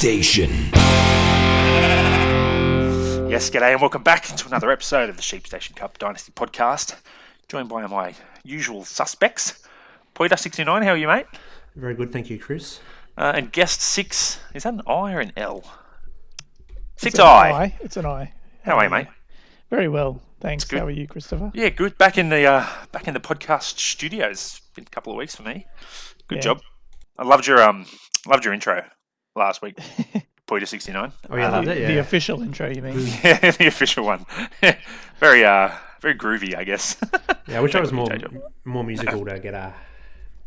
Station. Yes, g'day, and welcome back to another episode of the Sheep Station Cup Dynasty podcast. Joined by my usual suspects. Poiter69, how are you, mate? Very good, thank you, Chris. Uh, and guest six, is that an I or an L? Six It's an I. I. It's an I. How are you, mate? Very well, thanks. good. How are you, Christopher? Yeah, good. Back in the uh, back in the podcast studios. Been a couple of weeks for me. Good Yeah. job. I loved your um loved your intro last week. Poiter69. Oh yeah, I loved it. The official intro, you mean? Yeah, the official one. very uh very groovy, I guess. yeah. I wish I was more more musical to get uh,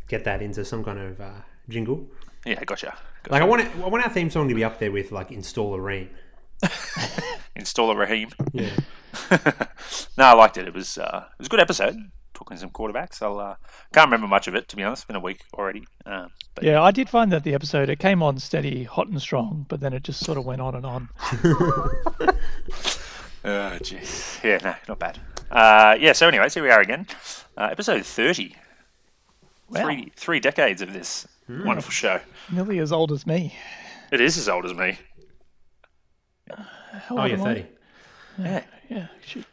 get that into some kind of uh, jingle. yeah, gotcha. Like I want it, I want our theme song to be up there with like "Install a Ream." Install a Raheem. Yeah, no, I liked it. It was uh, it was a good episode. Talking some quarterbacks. I'll uh, can't remember much of it to be honest. It's been a week already. Um, but Yeah, I did find that the episode it came on steady, hot and strong, but then it just sort of went on and on. Oh, jeez. Yeah, no, not bad. Uh, yeah, so anyways, here we are again. Uh, episode 30. Wow, Three, three decades of this wonderful show. nearly as old as me. It is as old as me. How oh old yeah, am I? thirty. Yeah. Yeah, shoot.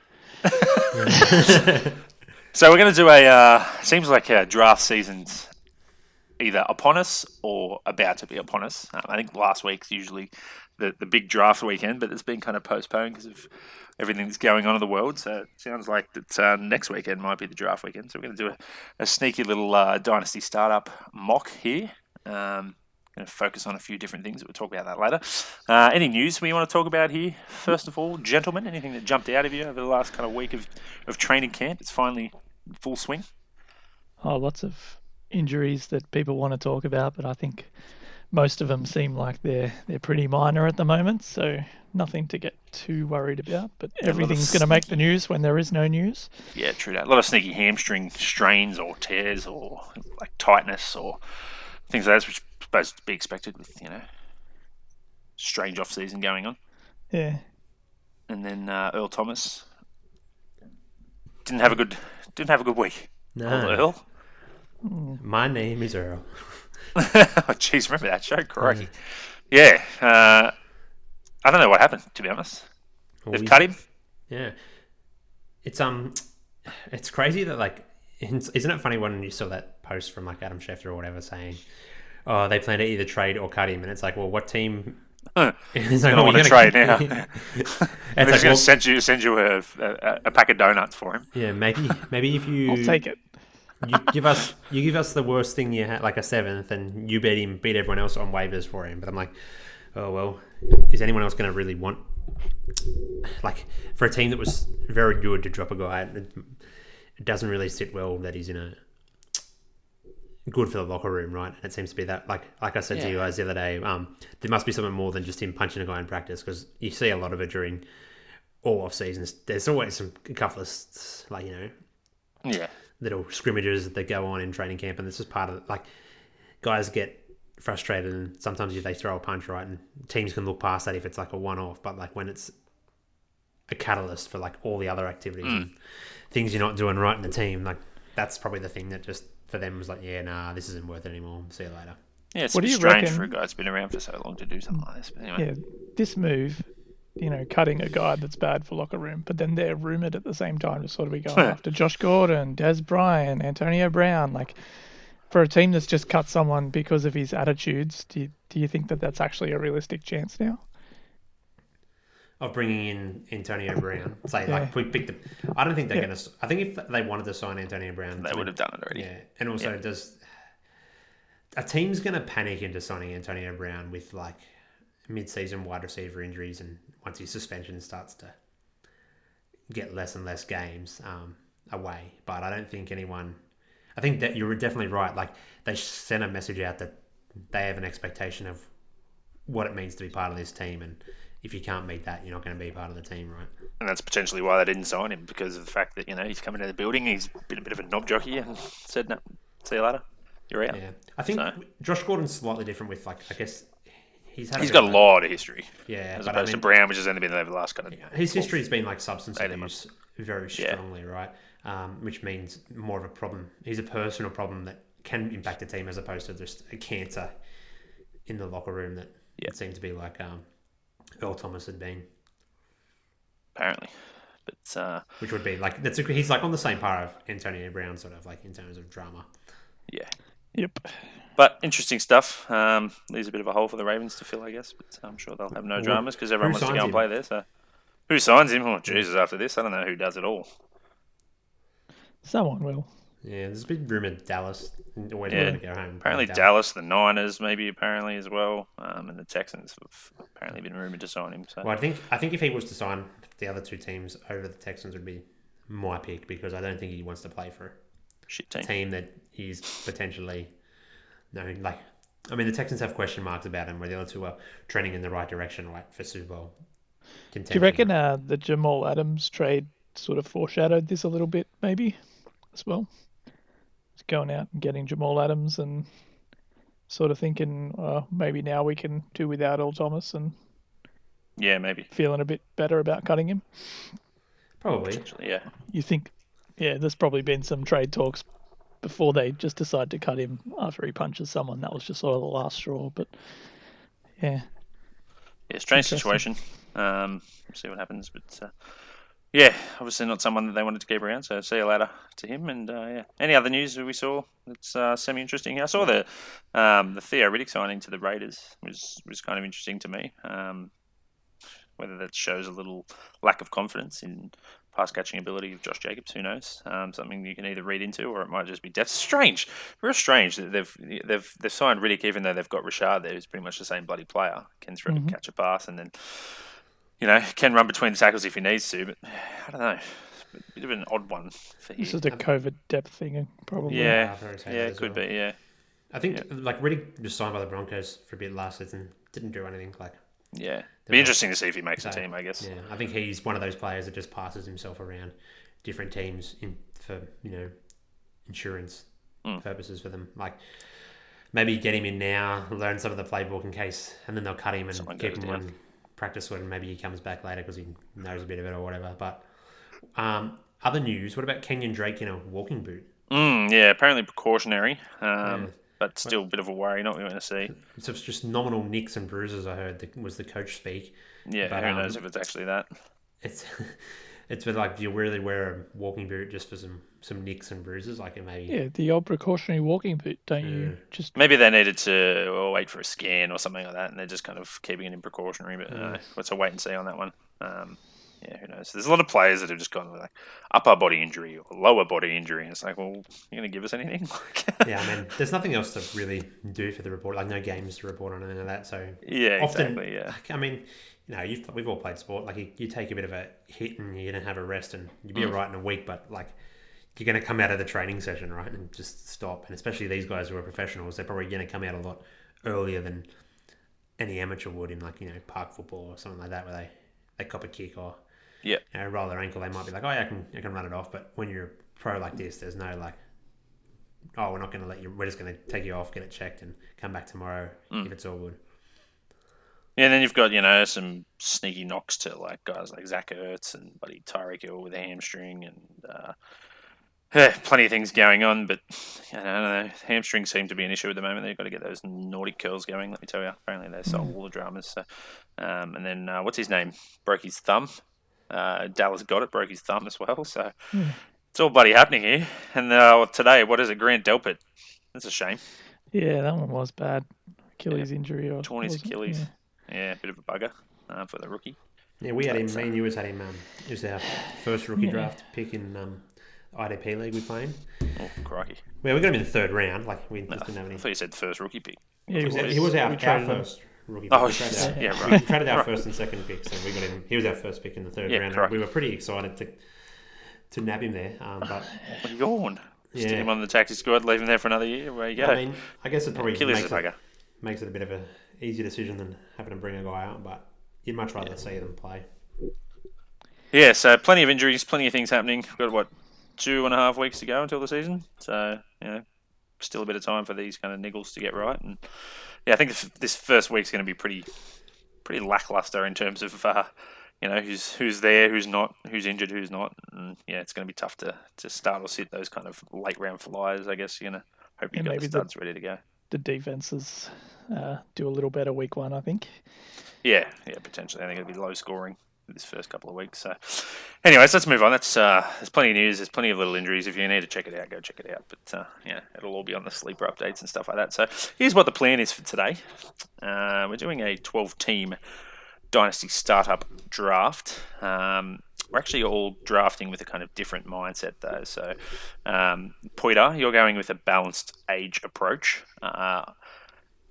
So we're going to do a, uh, seems like a draft season's either upon us or about to be upon us. Um, I think last week's usually the, the big draft weekend, but it's been kind of postponed because of everything that's going on in the world. So it sounds like that uh, next weekend might be the draft weekend. So we're going to do a, a sneaky little uh, dynasty startup mock here. Um, going to focus on a few different things. We'll talk about that later. Uh, any news we want to talk about here? First of all, gentlemen, anything that jumped out of you over the last kind of week of, of training camp? It's finally full swing. Oh, lots of injuries that people want to talk about, but I think most of them seem like they're they're pretty minor at the moment, so nothing to get too worried about. But everything's going to make the news when there is no news. Yeah, true that. A lot of sneaky hamstring strains or tears or like tightness or things like that, which is supposed to be expected with, you know, strange off season going on. Yeah. And then uh, Earl Thomas didn't have a good didn't have a good week. Old No, Earl. my name is Earl. oh, jeez, remember that show? Correct. Yeah. Uh, I don't know what happened, to be honest. Well, They've we- cut him. Yeah, it's um, it's crazy that like, isn't it funny when you saw that post from like Adam Schefter or whatever saying, "Oh, they plan to either trade or cut him," and it's like, well, what team? Huh. It's like, Don't oh, want to trade now. it's They're like, just going well, to send you send you a, a, a pack of donuts for him. yeah, maybe maybe if you I'll take it. you give us you give us the worst thing you had, like a seventh, and you beat him, beat everyone else on waivers for him. But I'm like, oh well, is anyone else going to really want like for a team that was very good to drop a guy? It, doesn't really sit well that he's in a good for the locker room, right? And it seems to be that like like I said to you guys the other day, um, there must be something more than just him punching a guy in practice because you see a lot of it during all off seasons. There's always some couple of like you know Yeah. little scrimmages that go on in training camp, and this is part of like guys get frustrated, and sometimes if they throw a punch right, and teams can look past that if it's like a one-off, but like when it's a catalyst for like all the other activities hmm. and things you're not doing right in the team, like that's probably the thing that just for them was like, yeah, nah, this isn't worth it anymore. See you later. Yeah, it's What a do you strange reckon- for a guy that's been around for so long to do something like this. But anyway. Yeah, this move, you know, cutting a guy that's bad for locker room, but then they're rumored at the same time to sort of be going after Josh Gordon, Dez Bryant, Antonio Brown. Like, for a team that's just cut someone because of his attitudes, do you, do you think that that's actually a realistic chance now? Of bringing in Antonio Brown, say Yeah. like we picked them. I don't think they're Yeah. gonna. I think if they wanted to sign Antonio Brown, They would have done it already. Yeah, and also does a team's going to panic into signing Antonio Brown with like mid-season wide receiver injuries, and once his suspension starts to get less and less games um, away. But I don't think anyone. I think that you're definitely right. Like they sent a message out that they have an expectation of what it means to be part of this team, and if you can't meet that, you're not going to be part of the team, right? And that's potentially why they didn't sign him because of the fact that you know he's coming into the building, he's been a bit of a knob jockey, and said, "No, see you later, you're out." Yeah, I think So- Josh Gordon's slightly different with like I guess he's had He's got a lot of history Yeah, as but I opposed to mean- Brown, which has only been over the last kind of years. His history's been like substance abuse very Yeah. strongly, right? Um, which means more of a problem. He's a personal problem that can impact the team as opposed to just a cancer in the locker room that Yeah. It seemed to be like um, Earl Thomas had been, apparently. But uh, which would be like that's a, he's like on the same par of Antonio Brown, sort of like in terms of drama. yeah, Yep. but interesting stuff. Um, leaves a bit of a hole for the Ravens to fill, I guess. But I'm sure they'll have no Well, dramas because everyone wants to go signs and play there. So who signs him? Oh Jesus! After this, I don't know who does it all. Someone will. Yeah, there's been rumored Dallas always Yeah. wanted to go home. Apparently Dallas, the Niners, maybe apparently as well, um, and the Texans have apparently been rumored to sign him. So Well, I think I think if he was to sign the other two teams over the Texans would be my pick because I don't think he wants to play for shit a team. team that he's potentially no like. I mean, the Texans have question marks about him, where the other two are trending in the right direction, right for Super Bowl. Do you reckon uh, the Jamal Adams trade sort of foreshadowed this a little bit, maybe, as well? Just going out and getting Jamal Adams and sort of thinking, uh, maybe now we can do without Earl Thomas and Yeah, maybe. feeling a bit better about cutting him. Probably. Actually, yeah. You think, yeah, there's probably been some trade talks before they just decide to cut him after he punches someone. That was just sort of the last straw, but yeah, Yeah, strange situation. Um, see what happens, but uh, yeah, obviously not someone that they wanted to keep around. So see you later to him. And uh, yeah, any other news that we saw that's uh, semi interesting? I saw the um, the Theo Riddick signing to the Raiders was was kind of interesting to me. Um, whether that shows a little lack of confidence in pass catching ability of Josh Jacobs, who knows? Um, something you can either read into, or it might just be depth. Strange, real strange that they've they've they've signed Riddick, even though they've got Richard there, who's pretty much the same bloody player. Can throw Mhm. catch a pass, and then you know can run between the tackles if he needs to. But I don't know, a bit of an odd one for it's him. just a COVID depth thing, probably. Yeah, I've heard say yeah, it could well. be. Yeah, I think like Riddick was signed by the Broncos for a bit last season. Didn't do anything. Like yeah. They're Be not- interesting to see if he makes a team. I guess. yeah, I think he's one of those players that just passes himself around different teams in for you know insurance Mm. purposes for them. Like maybe get him in now, learn some of the playbook in case, and then they'll cut him and Someone keep him on practice and maybe he comes back later because he knows a bit of it or whatever. But um, other news: what about Kenyan Drake in a walking boot? Mm, yeah, apparently precautionary, um, Yeah. but still a bit of a worry. Not what we want to see. It's just- just nominal nicks and bruises. I heard that was the coach speak. Yeah, But, who um, knows if it's actually that. It's it's been like do you really wear a walking boot just for some some nicks and bruises? Like it maybe Yeah, the old precautionary walking boot, don't you? Just Maybe they needed to oh, wait for a scan or something like that, and they're just kind of keeping it in precautionary. But uh, let's a wait and see on that one. Um, yeah, who knows? There's a lot of players that have just gone with like upper body injury or lower body injury, and it's like, well, you're going to give us anything? yeah, I mean, there's nothing else to really do for the report. Like no games to report on and of that. So yeah, often, exactly. Yeah, I mean, you know, you've, we've all played sport. Like you, you take a bit of a hit and you're gonna have a rest and you'll be alright in a week. But like you're gonna come out of the training session right and just stop. And especially these guys who are professionals, they're probably gonna come out a lot earlier than any amateur would in like you know park football or something like that, where they they cop a kick or yeah, you know, roll their ankle, they might be like, oh, yeah, I can, I can run it off. But when you're a pro like this, there's no like, oh, we're not going to let you, we're just going to take you off, get it checked, and come back tomorrow if it's all good. yeah. And then you've got you know some sneaky knocks to like guys like Zach Ertz and buddy Tyreek Hill with a hamstring and. Uh, plenty of things going on, but I don't know. Hamstrings seem to be an issue at the moment. They've got to get those Nordic curls going. Let me tell you. Apparently, they solve all the dramas. So, um, and then uh, what's his name? Broke his thumb. Uh, Dallas got it. Broke his thumb as well. So it's all bloody happening here. And uh, today, what is it? Grant Delpit. That's a shame. yeah, that one was bad. Achilles injury or Torn his? Achilles. Yeah. Yeah, a bit of a bugger uh, for the rookie. Yeah, we had him, That's, me and you was had him, um, he was our first rookie Yeah. draft pick in um, IDP league we playing. Oh, crikey. Well, we got him in the third round. Like, we No, just didn't have any. I thought you said first rookie pick. Yeah, He was, he was our, our first rookie Oh, pick. We traded yes. our- yeah, right. we traded our Right. first and second picks, and we got him. He was our first pick in the third Yeah, round. and correct. We were pretty excited to to nab him there, um, but Yawn. Stick him on the taxi squad, leave him there for another year. Where you go. I mean, I guess it probably Achilles makes it, makes it a bit of a easier decision than having to bring a guy out, but you'd much rather see them play. Yeah, so plenty of injuries, plenty of things happening. We've got what two and a half weeks to go until the season, so you know, still a bit of time for these kind of niggles to get right. And yeah, I think this, this first week's going to be pretty, pretty lackluster in terms of uh, you know who's who's there, who's not, who's injured, who's not. And yeah, it's going to be tough to, to start or sit those kind of late round flyers. I guess you're going to hope you've Yeah, got the- studs ready to go. the defenses uh, do a little better week one. I think. Yeah, yeah, potentially. I think it'll be low scoring this first couple of weeks. So, anyways, let's move on. That's uh, there's plenty of news. There's plenty of little injuries. If you need to check it out, go check it out. But uh, yeah, it'll all be on the sleeper updates and stuff like that. So here's what the plan is for today. Uh, we're doing a 12 team dynasty startup draft. Um, we're actually all drafting with a kind of different mindset though. So, um, Poiter, you're going with a balanced age approach. Uh,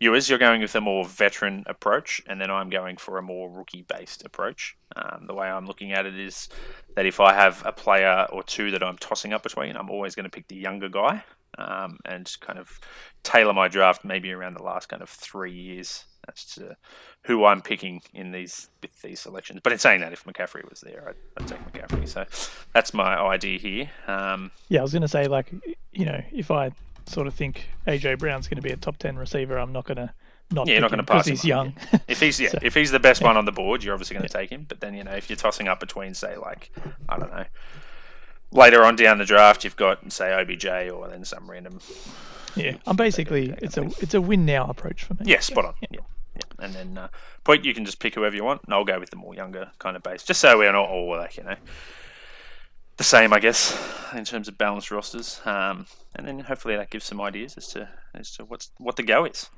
Viewers, you're going with a more veteran approach, and then I'm going for a more rookie based approach. Um, the way I'm looking at it is that if I have a player or two that I'm tossing up between, I'm always going to pick the younger guy um, and kind of tailor my draft maybe around the last kind of three years as to who I'm picking in these with these selections. But in saying that, if McCaffrey was there, I'd, I'd take McCaffrey. So that's my idea here. Um, yeah, I was going to say like you know if I sort of think AJ Brown's going to be a top ten receiver, I'm not going to not yeah, you're not going to pass because he's him young. yeah. If he's yeah, so, if he's the best yeah. one on the board, you're obviously going to take him. But then you know if you're tossing up between say like I don't know later on down the draft, you've got say OBJ or then some random. Yeah, I'm basically it's a it's a win now approach for me. Yeah, spot on. Yeah. yeah. Yeah. And then uh, point you can just pick whoever you want, and I'll go with the more younger kind of base, just so we're not all like you know the same, I guess, in terms of balanced rosters. Um, and then hopefully that gives some ideas as to as to what's what the go is.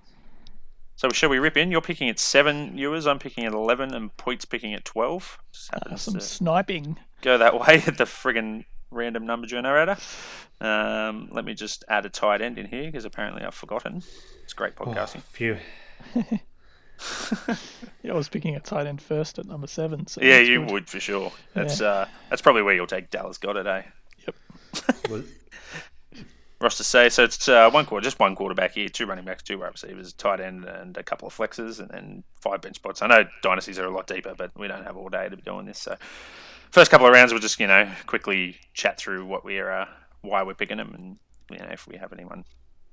So shall we rip in? You're picking at seven viewers. I'm picking at eleven, and Poit's picking at twelve. Uh, some sniping. Go that way at the friggin' random number generator. Um, let me just add a tight end in here because apparently I've forgotten. It's great oh, podcasting. Oh, phew. yeah, I was picking a tight end first at number seven. So yeah, you good. would for sure. That's yeah. uh, that's probably where you'll take Dallas Goedert, eh? Yep. Ross to say so. It's uh, one quarter, just one quarterback here, two running backs, two wide receivers, tight end, and a couple of flexes, and then five bench spots. I know dynasties are a lot deeper, but we don't have all day to be doing this. So, first couple of rounds, we'll just you know quickly chat through what we're, uh, why we're picking them, and you know if we have anyone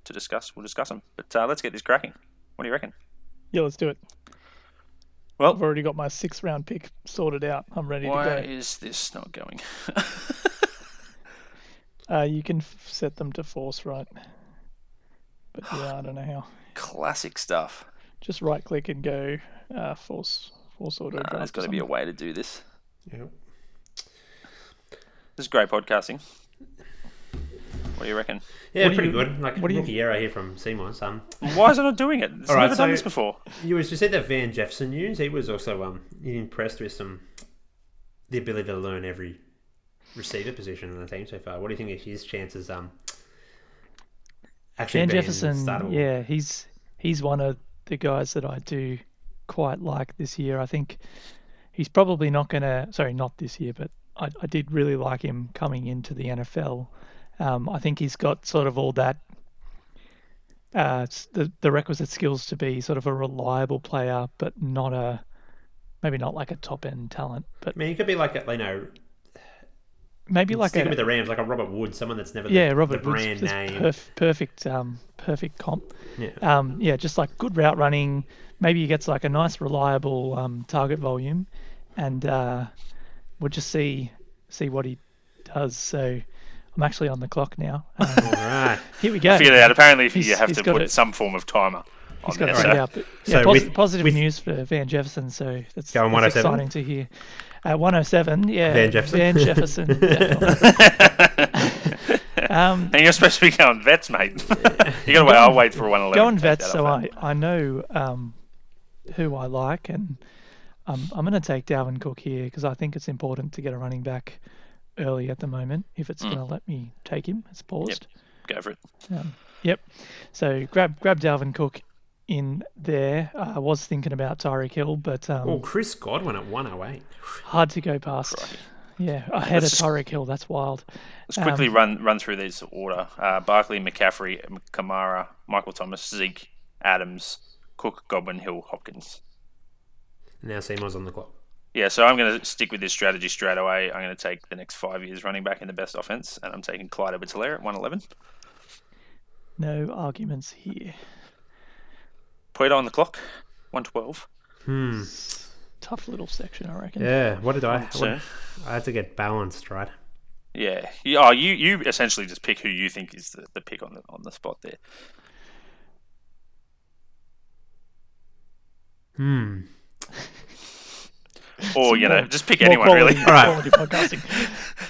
to discuss, we'll discuss them. But uh, let's get this cracking. What do you reckon? Yeah, let's do it. Well, I've already got my six round pick sorted out. I'm ready why to go. Why is this not going? uh, you can f- set them to force right. But yeah, I don't know how. Classic stuff. Just right click and go uh, force force auto uh, There's got to be a way to do this. Yep. This is great podcasting. What do you reckon? Yeah, what pretty you, good. Like what rookie you... error here from Seymour's. Um, why is it not doing it? It's All never right, done so this before. You was you said that Van Jefferson news. He was also um impressed with some the ability to learn every receiver position in the team so far. What do you think of his chances? Um, actually Van Jefferson. Startable? Yeah, he's he's one of the guys that I do quite like this year. I think he's probably not going to. Sorry, not this year, but I, I did really like him coming into the NFL. Um, I think he's got sort of all that uh, the the requisite skills to be sort of a reliable player, but not a maybe not like a top end talent. But I mean, he could be like a, you know. Maybe like a, with the Rams, like a Robert Wood, someone that's never yeah, the, Robert the brand Woods, name, perf- perfect, um, perfect comp. Yeah, um, yeah, just like good route running. Maybe he gets like a nice, reliable um, target volume, and uh, we'll just see see what he does. So I'm actually on the clock now. Um, All right. Here we go. Figured out. Apparently, he's, you have to put it. some form of timer. He's got there, it so. out. But, yeah, so pos- with, positive with, news for Van Jefferson. So that's, that's oh exciting to hear. Uh, 107, yeah. Van Jefferson. Van Jefferson. um, and you're supposed to be going vets, mate. you got to wait. I'll wait for 111. Going vets, so I, I know um, who I like, and um, I'm going to take Dalvin Cook here because I think it's important to get a running back early at the moment. If it's mm. going to let me take him, it's paused. Yep. Go for it. Um, yep. So grab grab Dalvin Cook in there. Uh, I was thinking about Tyreek Hill, but um, oh, Chris Godwin at 108. Hard to go past. Crikey. Yeah, ahead let's of Tyreek Hill. That's wild. Let's quickly um, run run through these order: uh, Barkley, McCaffrey, Kamara, Michael Thomas, Zeke, Adams, Cook, Godwin, Hill, Hopkins. Now Seymour's on the clock. Yeah, so I'm going to stick with this strategy straight away. I'm going to take the next five years running back in the best offense, and I'm taking Clyde edwards at 111. No arguments here. Put it on the clock, 112. Hmm. Tough little section, I reckon. Yeah. What did I? What, I had to get balanced, right? Yeah. Oh, you you essentially just pick who you think is the, the pick on the on the spot there. Hmm. Or you know, just pick anyone quality, really. All right. podcasting.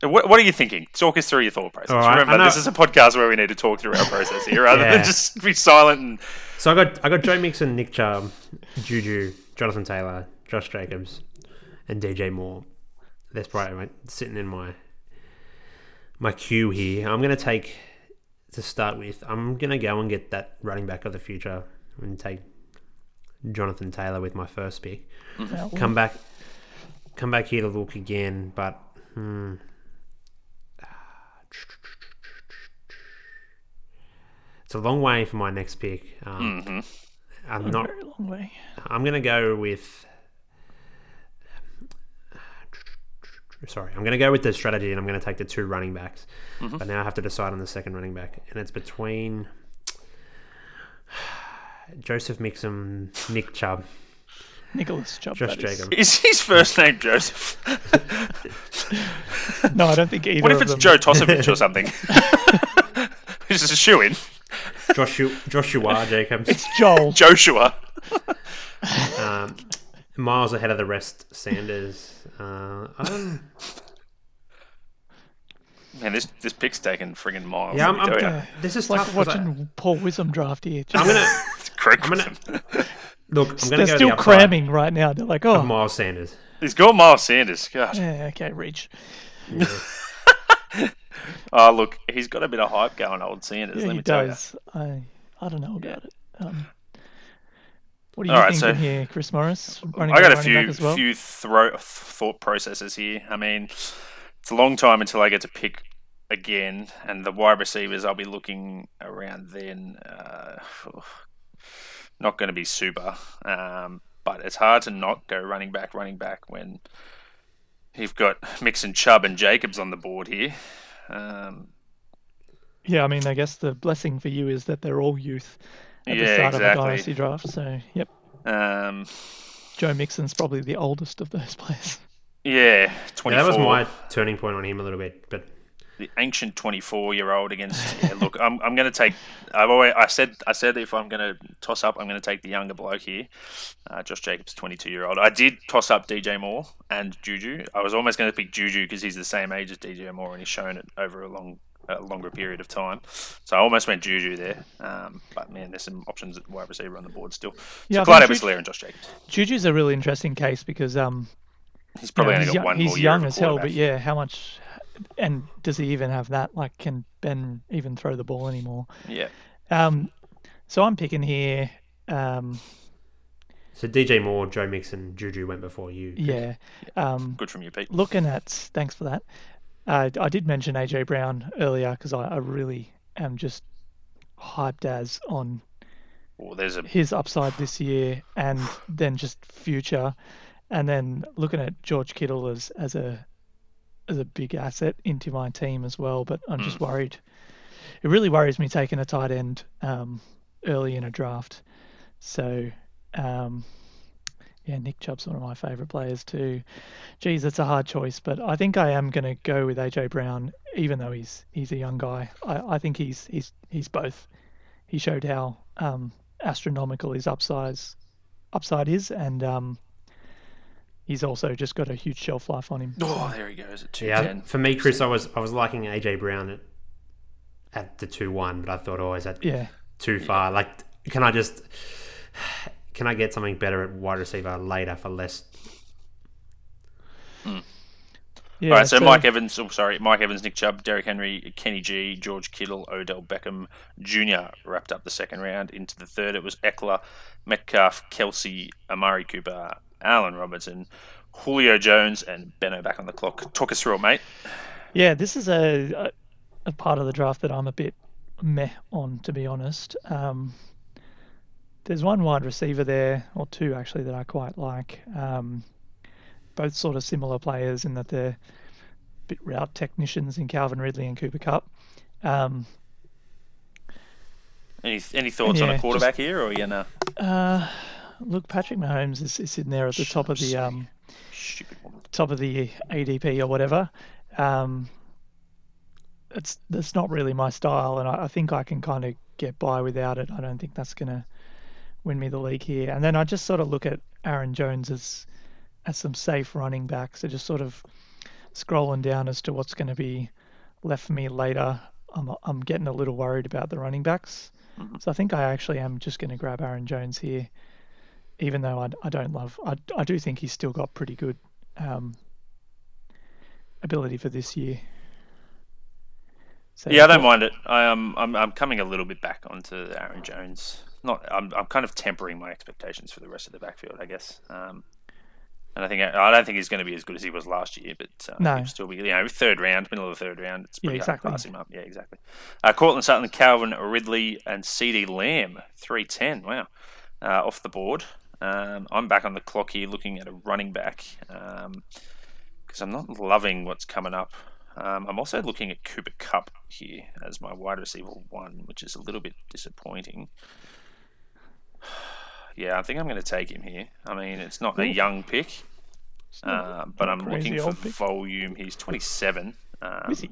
What, what are you thinking? Talk us through your thought process. Right, Remember, this is a podcast where we need to talk through our process here, rather Yeah. than just be silent and So I got I got Joe Mixon, Nick Chubb, Juju, Jonathan Taylor, Josh Jacobs, and DJ Moore. That's probably sitting in my my queue here. I'm gonna take to start with. I'm gonna go and get that running back of the future and take Jonathan Taylor with my first pick. Now, Come back, come back here to look again, but. Hmm. It's a long way for my next pick. Um, Mhm. I'm a not. very long way. I'm gonna go with. Sorry, I'm gonna go with the strategy, and I'm gonna take the two running backs. But now I have to decide on the second running back, and it's between Joseph Mixon, Nick Chubb, Nicholas Chubb. Josh that is. Jacobs. is his first name Joseph? No, I don't think either. What if of it's them. Joe Tosevich or something? This is a shoe in. Joshua, Joshua Jacobs, It's Joel. Joshua. um, miles ahead of the rest. Sanders. Uh, um, Man, this this pick's taken friggin' miles. yeah, I'm, me I'm, tell this is It's like tough 'cause I- watching Paul Wisdom draft here. I'm gonna It's Craig I'm gonna- look. I'm gonna They're go still the cramming right now. They're like, oh, Miles Sanders. He's got Miles Sanders. God. yeah, okay, reach. Oh, look, he's got a bit of hype going, old Sanders. Yeah, let he me tell you. does. I I don't know about it. Um, what are you All right, thinking so- here, Chris Morris? Running I got a few well? few thro- thought processes here. I mean, it's a long time until I get to pick again, and the wide receivers I'll be looking around then. Uh, not going to be super, um, but it's hard to not go running back, running back when you've got Mixon, Chubb, and Jacobs on the board here. Um, Yeah, I mean, I guess the blessing for you is that they're all youth at the Yeah, start of exactly. a dynasty draft. So, yep, um, Joe Mixon's probably the oldest of those players. yeah, twenty Yeah, that was my turning point on him a little bit, but the ancient 24 year old against yeah, look I'm, I'm going to take I've always I said I said if I'm going to toss up I'm going to take the younger bloke here uh, Josh Jacobs 22 year old I did toss up DJ Moore and Juju. I was almost going to pick Juju because he's the same age as DJ Moore and he's shown it over a long a longer period of time. So I almost went Juju there um, but man there's some options at wide receiver on the board still. Yeah, so Clyde think Edwards Juju- and Josh Jacobs. Juju's a really interesting case because um, he's you probably know, only he's, got young, one he's young as hell, but yeah, how much? And does he even have that? Like, can Ben even throw the ball anymore? yeah Um, so I'm picking here. Um, so DJ Moore, Joe Mixon, Juju went before you. yeah. Um, good from you Pete looking at thanks for that. Uh, I did mention AJ Brown earlier because I, I really am just hyped as on well, there's a his upside this year and then just future, and then looking at George Kittle as as a as a big asset into my team as well. But I'm just worried. It really worries me taking a tight end um, early in a draft. So. Um, yeah, Nick Chubb's one of my favourite players too. Geez, it's a hard choice, but I think I am going to go with AJ Brown, even though he's he's a young guy. I, I think he's he's he's both. He showed how um, astronomical his upsize upside is, and um, he's also just got a huge shelf life on him. oh there he goes at Yeah, 210 for me, Chris, I was I was liking AJ Brown at, at the two one, but I thought, oh, is that Yeah, too far? Like, can I just can I get something better at wide receiver later for less? Hmm. yeah. All right, so, uh, Mike Evans, oh sorry, Mike Evans, Nick Chubb, Derrick Henry, Kenny G, George Kittle, Odell Beckham Jr. wrapped up the second round. Into the third, it was Ekeler, Metcalf, Kelce, Amari Cooper, Allen Robinson, Julio Jones, and Benno back on the clock. Talk us through it, mate. Yeah, this is a, a part of the draft that I'm a bit meh on, to be honest. Um, there's one wide receiver there, or two actually, that I quite like. Um, both sort of similar players in that they're a bit route technicians in Calvin Ridley and Cooper Kupp. Um, Any any thoughts on a quarterback here, or you know, uh, look, Patrick Mahomes is, is sitting there at the top of the um, top of the ADP or whatever. Um, it's that's not really my style, and I, I think I can kind of get by without it. I don't think that's gonna win me the league here. And then I just sort of look at Aaron Jones as as some safe running backs. So just sort of scrolling down as to what's going to be left for me later. I'm I'm getting a little worried about the running backs. So I think I actually am just going to grab Aaron Jones here, even though I, I don't love. I I do think he's still got pretty good um, ability for this year. So Yeah, I don't mind it. I am. I'm, I'm coming a little bit back onto Aaron Jones. Not. I'm. I'm kind of tempering my expectations for the rest of the backfield. I guess. Um, and I think I don't think he's going to be as good as he was last year, but uh, No. he'll still be. You know, third round, middle of the third round. It's Yeah, pretty hard exactly. to pass him up. Yeah, exactly. Uh, Courtland Sutton, Calvin Ridley, and CeeDee Lamb, three ten. Wow, uh, off the board. Um, I'm back on the clock here, looking at a running back because I'm not loving what's coming up. Um, I'm also looking at Cooper Kupp here as my wide receiver one, which is a little bit disappointing. Yeah, I think I'm going to take him here. I mean, it's not a young pick, uh, but I'm looking for pick. volume. He's 27, um, Is he?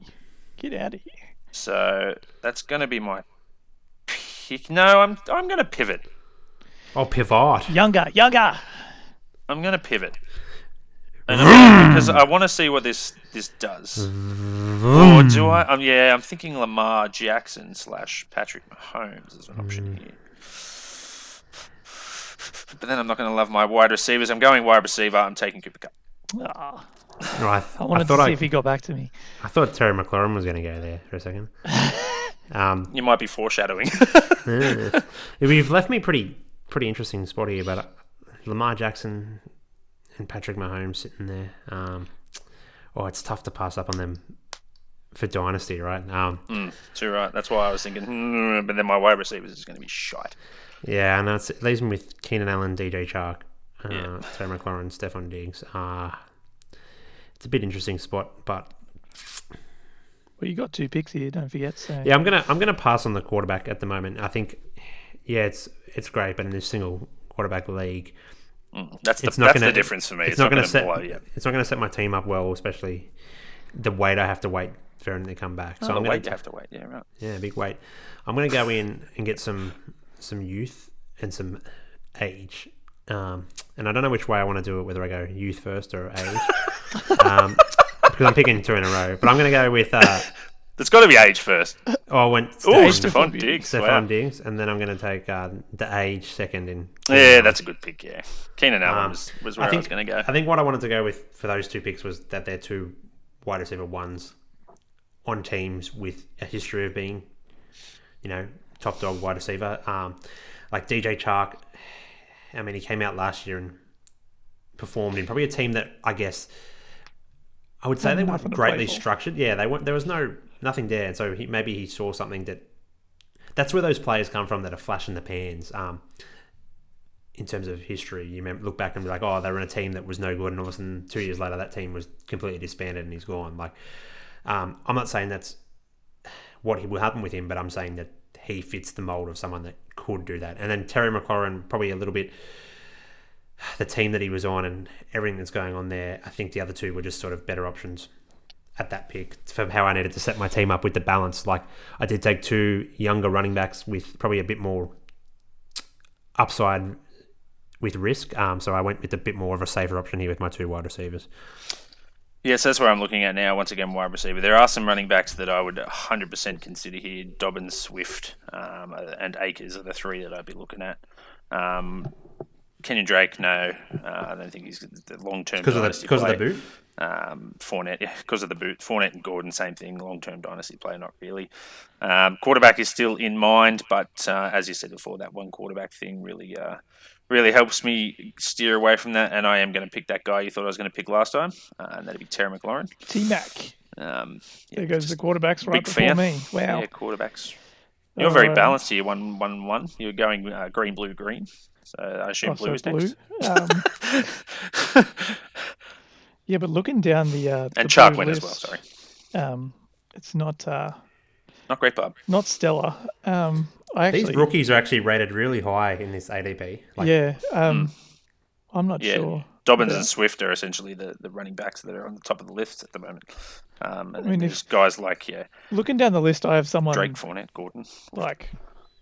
Get out of here. so that's going to be my pick. No, I'm I'm going to pivot. Oh, pivot. Younger, younger. I'm going to pivot. And I'm gonna, because I want to see what this this does. Or do I? Um, yeah, I'm thinking Lamar Jackson slash Patrick Mahomes is an option here. But then I'm not going to love my wide receivers. I'm going wide receiver. I'm taking Cooper Kupp. Ah, No, I, I I wanted thought to see I, if he got back to me. I thought Terry McLaurin was going to go there for a second. Um, You might be foreshadowing. yeah. You've left me pretty pretty interesting spot here, but uh, Lamar Jackson and Patrick Mahomes sitting there. Um, oh, it's tough to pass up on them for dynasty, right? Um, mm, too right. That's why I was thinking. Hmm, but then my wide receivers is going to be shite. yeah, and that's it leaves me with Keenan Allen, DJ Chark, uh, Yeah. Terry McLaurin, Stefon Diggs. Uh, it's a bit interesting spot, but Well, you got two picks here. Don't forget. So Yeah, I'm gonna I'm gonna pass on the quarterback at the moment. I think, yeah, it's it's great, but in this single quarterback league, Mm, that's the, it's not that's gonna the difference for me. It's, not, gonna gonna set blow you. it's not gonna set my team up well, especially the wait I have to wait for him to come back. So Oh, I'm the wait you have to wait. Yeah, right. yeah, big wait. I'm gonna go in and get some some youth and some age. Um, and I don't know which way I want to do it, whether I go youth first or age, um, because I'm picking two in a row. But I'm going to go with uh, There's got to be age first. Oh, I went Oh, Steph- Stefon Diggs. Stefon Wow. Diggs, and then I'm going to take uh, the age second in. Yeah, that's a good pick. Yeah, Keenan Allen Um, was, was where I, I was going to go. I think what I wanted to go with for those two picks was that they're two wide receiver ones on teams with a history of being, you know, top dog wide receiver. Um, like DJ Chark, I mean, he came out last year and performed in probably a team that I guess I would say Had they weren't greatly structured. Yeah, they weren't. There was no nothing there, and so he, maybe he saw something that. That's where those players come from that are flash in the pans. Um, in terms of history, you look back and be like, oh, they were in a team that was no good, and all of a sudden, two years later, that team was completely disbanded and he's gone. Like, um, I'm not saying that's what will happen with him, but I'm saying that he fits the mold of someone that could do that. And then Terry McLaurin, probably a little bit the team that he was on and everything that's going on there. I think the other two were just sort of better options at that pick for how I needed to set my team up with the balance. Like I did take two younger running backs with probably a bit more upside with risk. Um, so I went with a bit more of a safer option here with my two wide receivers. Yes, that's where I'm looking at now. Once again, wide receiver. There are some running backs that I would 100% consider here. Dobbins, Swift, um, and Akers are the three that I'd be looking at. Um, Kenyan Drake, no. Uh, I don't think he's the long term Because of the because of the boot. Um, Fournette, yeah, because of the boot. Fournette and Gordon, same thing. Long term dynasty player, not really. Um, quarterback is still in mind, but uh, as you said before, that one quarterback thing really, uh, really helps me steer away from that. And I am going to pick that guy you thought I was going to pick last time, uh, and that'd be Terry McLaurin. T Mac. Um, yeah, There goes the quarterbacks right big before fan. me. Wow. Yeah, quarterbacks. You're very Alright. balanced here, one, one, one. You're going uh, green, blue, green. So I assume Oh, blue so is blue. next. Um, yeah, but looking down the uh, and the Shark blue went as well. Sorry, Um, it's not uh, not great, Bob. not stellar. Um, I actually, These rookies are actually rated really high in this ADP. Like, yeah. Um, I'm not. Yeah, sure. Dobbins Yeah. and Swift are essentially the, the running backs that are on the top of the list at the moment. Um, and I mean, then there's guys like yeah, Looking down the list, I have someone Drake, Fournette, Gordon. like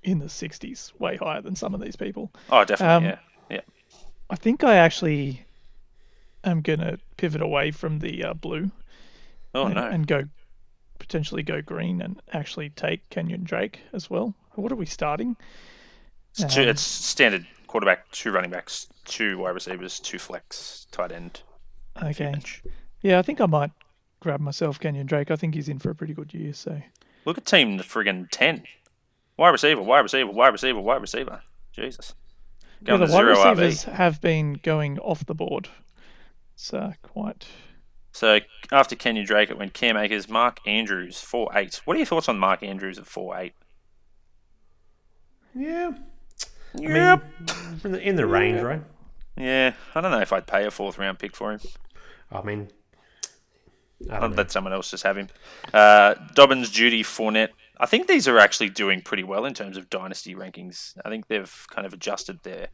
in the 60s, way higher than some of these people. Oh, definitely. Um, yeah. Yeah. I think I actually going to pivot away from the uh, blue Oh and, no. and go potentially go green and actually take Kenyan Drake as well. What are we starting? It's, two, um, it's standard quarterback, two running backs, two wide receivers, two flex, tight end. Okay. Yeah, I think I might grab myself Kenyan Drake. I think he's in for a pretty good year. So Look at team friggin' ten. Wide receiver, wide receiver, wide receiver, wide receiver. Jesus. yeah, the wide receivers RB. have been going off the board. It's uh, quite. So after Kenyan Drake, it went Cam Akers, Mark Andrews, four eight. What are your thoughts on Mark Andrews at four eight? Yeah. I mean, Yep. in the, in the range, right? Yeah, I don't know if I'd pay a fourth round pick for him. I mean, I I'd don't know. let someone else just have him. Uh, Dobbins, Jeudy, Fournette. I think these are actually doing pretty well in terms of dynasty rankings. I think they've kind of adjusted their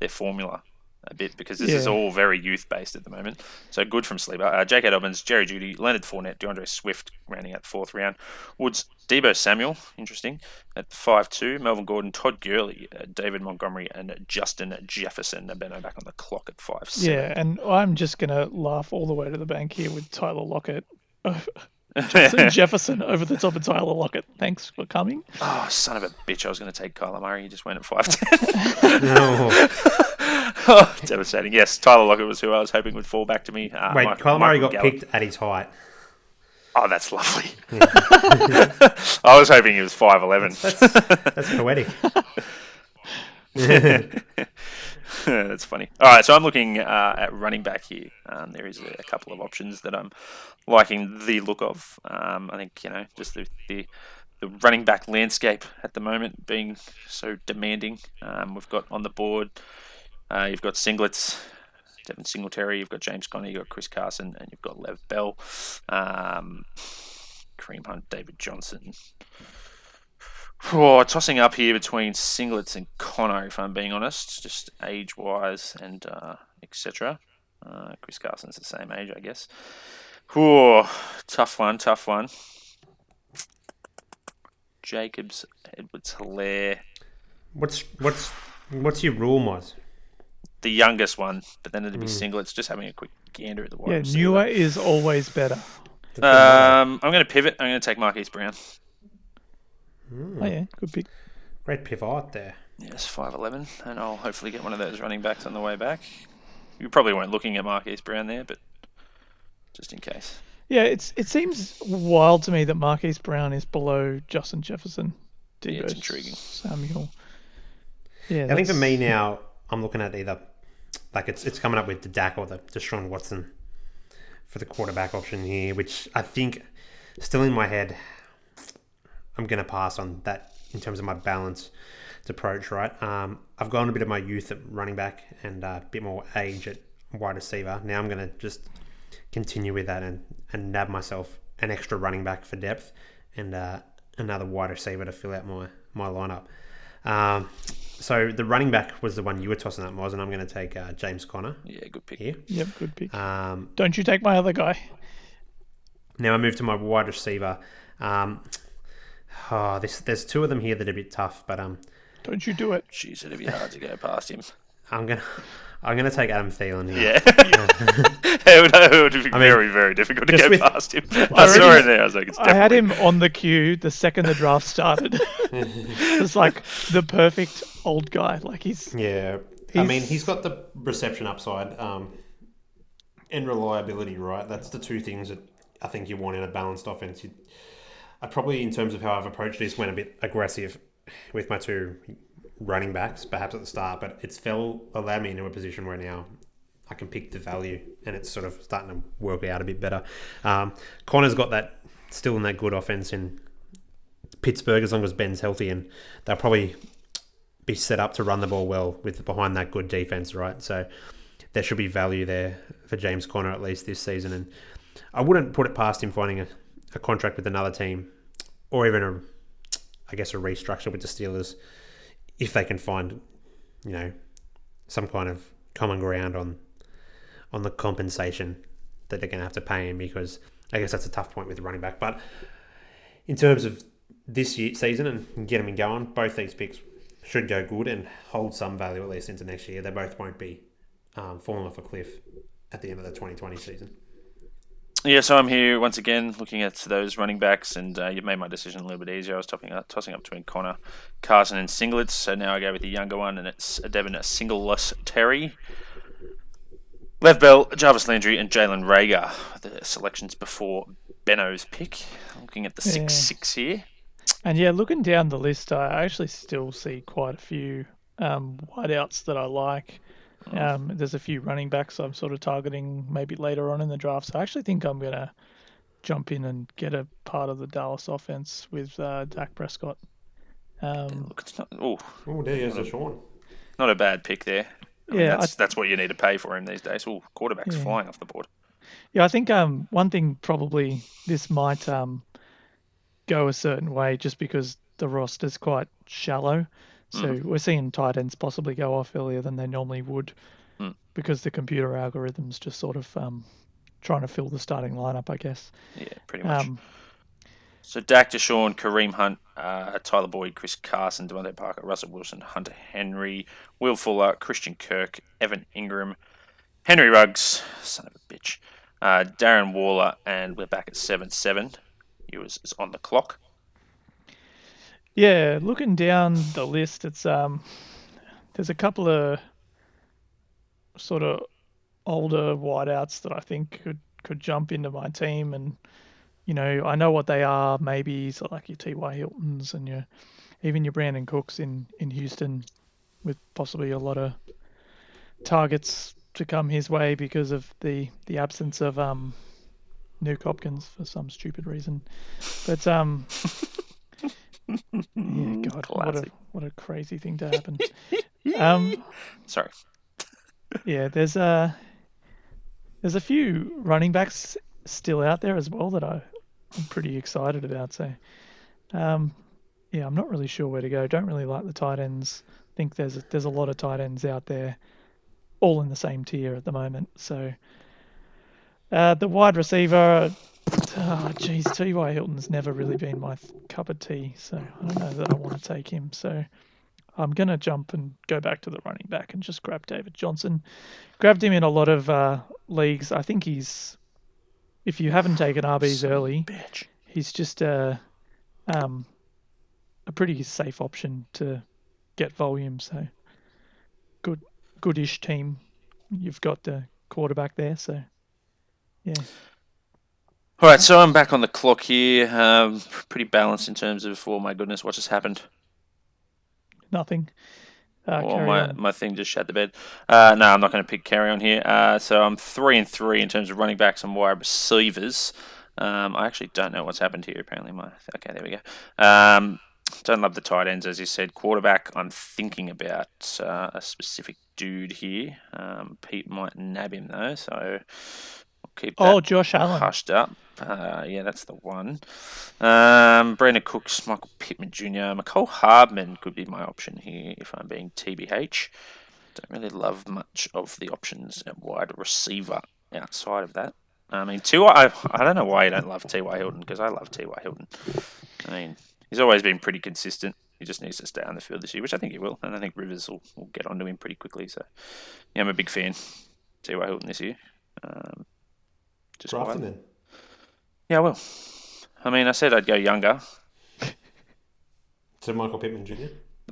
their formula a bit because this is all very youth based at the moment. So good from Sleeper. Uh, J.K. Dobbins, Jerry Jeudy, Leonard Fournette, D'Andre Swift rounding out the fourth round. Woods, Deebo Samuel, interesting at five two. Melvin Gordon, Todd Gurley, uh, David Montgomery, and Justin Jefferson. Benno back on the clock at five seven. Yeah, and I'm just gonna laugh all the way to the bank here with Tyler Lockett. Justin Jefferson over the top of Tyler Lockett. Thanks for coming. Oh, son of a bitch! I was going to take Kyler Murray. He just went at five ten. No. Oh, devastating. Yes, Tyler Lockett was who I was hoping would fall back to me. Uh, Wait, Mike- Kyle Murray Michael got Gallup. picked at his height. Oh, that's lovely. I was hoping he was five eleven. That's poetic. That's funny. All right, so I'm looking uh, at running back here. Um, there is a, a couple of options that I'm liking the look of. Um, I think you know just the, the the running back landscape at the moment being so demanding. Um, we've got on the board. Uh, you've got singlets. Devin Singletary, you've got James Conner, you've got Chris Carson, and you've got Lev Bell, um, Hunt, David Johnson. Oh, tossing up here between Singlets and Conner, if I'm being honest, just age wise and uh, etc. Uh, Chris Carson's the same age, I guess. Oh, tough one, tough one. Jacobs, Edwards, Helaire, What's what's what's your rule, Moz? The youngest one, but then it'd be Singlets. Just having a quick gander at the wide Yeah, receiver. newer is always better. Um, I'm going to pivot. I'm going to take Marquise Brown. Oh yeah, good pick. Great pivot there. Yes, five eleven, and I'll hopefully get one of those running backs on the way back. You probably weren't looking at Marquise Brown there, but just in case. Yeah, it's it seems wild to me that Marquise Brown is below Justin Jefferson. Yeah, it's intriguing. Samuel. Yeah, I think for me now, I'm looking at either like it's it's coming up with the Dak or the Deshaun Watson for the quarterback option here, which I think still in my head, I'm to pass on that in terms of my balanced approach. Right, um, I've gone a bit of my youth at running back and uh, a bit more age at wide receiver. Now I'm to just continue with that and and nab myself an extra running back for depth and uh, another wide receiver to fill out my my lineup. Um, so the running back was the one you were tossing up, Moz, and I'm going to take uh, James Conner Yeah, good pick. here. Yep, good pick. Um, Don't you take my other guy. now I move to my wide receiver. Um, oh, this, there's two of them here that are a bit tough, but um, Don't you do it. Jeez, it'd be hard to go past him. I'm gonna I'm gonna take Adam Thielen here. Yeah, it, would, it would be mean, very, very difficult to just go with- past him. I saw already- it there. I was like, it's I had him on the queue the second the draft started. it's like the perfect old guy. Like he's Yeah, I mean he's got the reception upside um, and reliability, right? That's the two things that I think you want in a balanced offense. You, I probably, in terms of how I've approached this, went a bit aggressive with my two running backs, perhaps at the start, but it's fell allowed me into a position where now I can pick the value, and it's sort of starting to work out a bit better. Um, Conner's got that still in that good offense in Pittsburgh as long as Ben's healthy, and they'll probably be set up to run the ball well with behind that good defense, right? So there should be value there for James Conner at least this season, and I wouldn't put it past him finding a, a contract with another team, or even a, I guess, a restructure with the Steelers if they can find, you know, some kind of common ground on on the compensation that they're going to have to pay him because I guess that's a tough point with the running back. But in terms of this year, season and get them going. Both these picks should go good and hold some value at least into next year. They both won't be um, falling off a cliff at the end of the 2020 season. Yeah, so I'm here once again looking at those running backs, and uh, you made my decision a little bit easier. I was topping up, tossing up between Conner, Carson, and Singlets, so now I go with the younger one, and it's a Singleless Terry. Lev Bell, Jarvis Landry, and Jalen Reagor, the selections before Benno's pick. Looking at the Yeah. 6 6 here. And yeah, looking down the list, I actually still see quite a few um, wideouts that I like. Um, there's a few running backs I'm sort of targeting maybe later on in the draft. So I actually think I'm going to jump in and get a part of the Dallas offense with uh, Dak Prescott. Um, Look, it's not, oh, Oh, there goes the Sean. not a bad pick there. I mean, Yeah, that's, that's what you need to pay for him these days. Oh, quarterback's Yeah. flying off the board. Yeah, I think um, one thing probably this might um, go a certain way just because the roster's quite shallow. So we're seeing tight ends possibly go off earlier than they normally would Mm. because the computer algorithms just sort of um, trying to fill the starting lineup, I guess. Yeah, pretty much. Um, So Dak Deshaun, Kareem Hunt, uh, Tyler Boyd, Chris Carson, DeVante Parker, Russell Wilson, Hunter Henry, Will Fuller, Christian Kirk, Evan Engram, Henry Ruggs, son of a bitch, uh, Darren Waller, and we're back at seven seven. He was is on the clock. Yeah, looking down the list, it's um, there's a couple of sort of older wideouts that I think could could jump into my team, and you know I know what they are. Maybe so like your T.Y. Hiltons and your even your Brandin Cooks in in Houston, with possibly a lot of targets to come his way because of the the absence of um Nuke Hopkins for some stupid reason, but um. Yeah, God, what a what a crazy thing to happen. um, Sorry. yeah, there's a there's a few running backs still out there as well that I, I'm pretty excited about. So, um, yeah, I'm not really sure where to go. Don't really like the tight ends. Think there's a, there's a lot of tight ends out there, all in the same tier at the moment. So, uh, the wide receiver. Oh, geez, T.Y. Hilton's never really been my cup of tea, so I don't know that I want to take him. So I'm going to jump and go back to the running back and just grab David Johnson. Grabbed him in a lot of uh, leagues. I think he's, if you haven't taken RBs early, Bitch. he's just a, um, a pretty safe option to get volume. So good, goodish team. You've got the quarterback there, so yeah. All right, so I'm back on the clock here. Um, pretty balanced in terms of, oh my goodness, what just happened? Nothing. Uh, Well, my, on. my thing just shat the bed. Uh, no, I'm not going to pick carry on here. Uh, so I'm three and three in terms of running backs and wide receivers. Um, I actually don't know what's happened here. Apparently, my okay, there we go. Um, don't love the tight ends, as you said. Quarterback, I'm thinking about uh, a specific dude here. Um, Pete might nab him though, so keep Oh, Josh Allen. hushed up. Uh, yeah, that's the one. Um, Brandin Cooks, Michael Pittman Jr., Mecole Hardman could be my option here if I'm being TBH. Don't really love much of the options at wide receiver outside of that. I mean, T.Y. I, I don't know why you don't love T.Y. Hilton because I love T.Y. Hilton. I mean, he's always been pretty consistent. He just needs to stay on the field this year, which I think he will. And I think Rivers will, will get onto him pretty quickly. So, yeah, I'm a big fan. T.Y. Hilton this year. Um, just Draft him quietly. then. Yeah, I will. I mean, I said I'd go younger, So Michael Pittman Jr.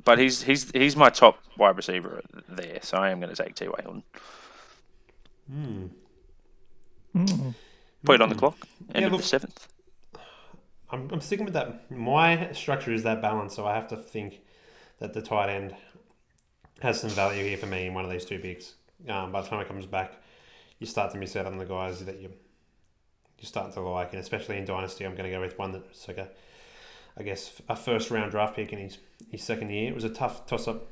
but he's he's he's my top wide receiver there, so I am going to take T.Y. Hilton. Hmm. Mm. Put it on the clock. End Yeah, of look- the seventh. I'm, I'm sticking with that. My structure is that balance, so I have to think that the tight end has some value here for me in one of these two picks. Um, by the time it comes back, you start to miss out on the guys that you you're starting to like, and especially in dynasty, I'm going to go with one that's like a, I guess a first round draft pick in his his second year. It was a tough toss up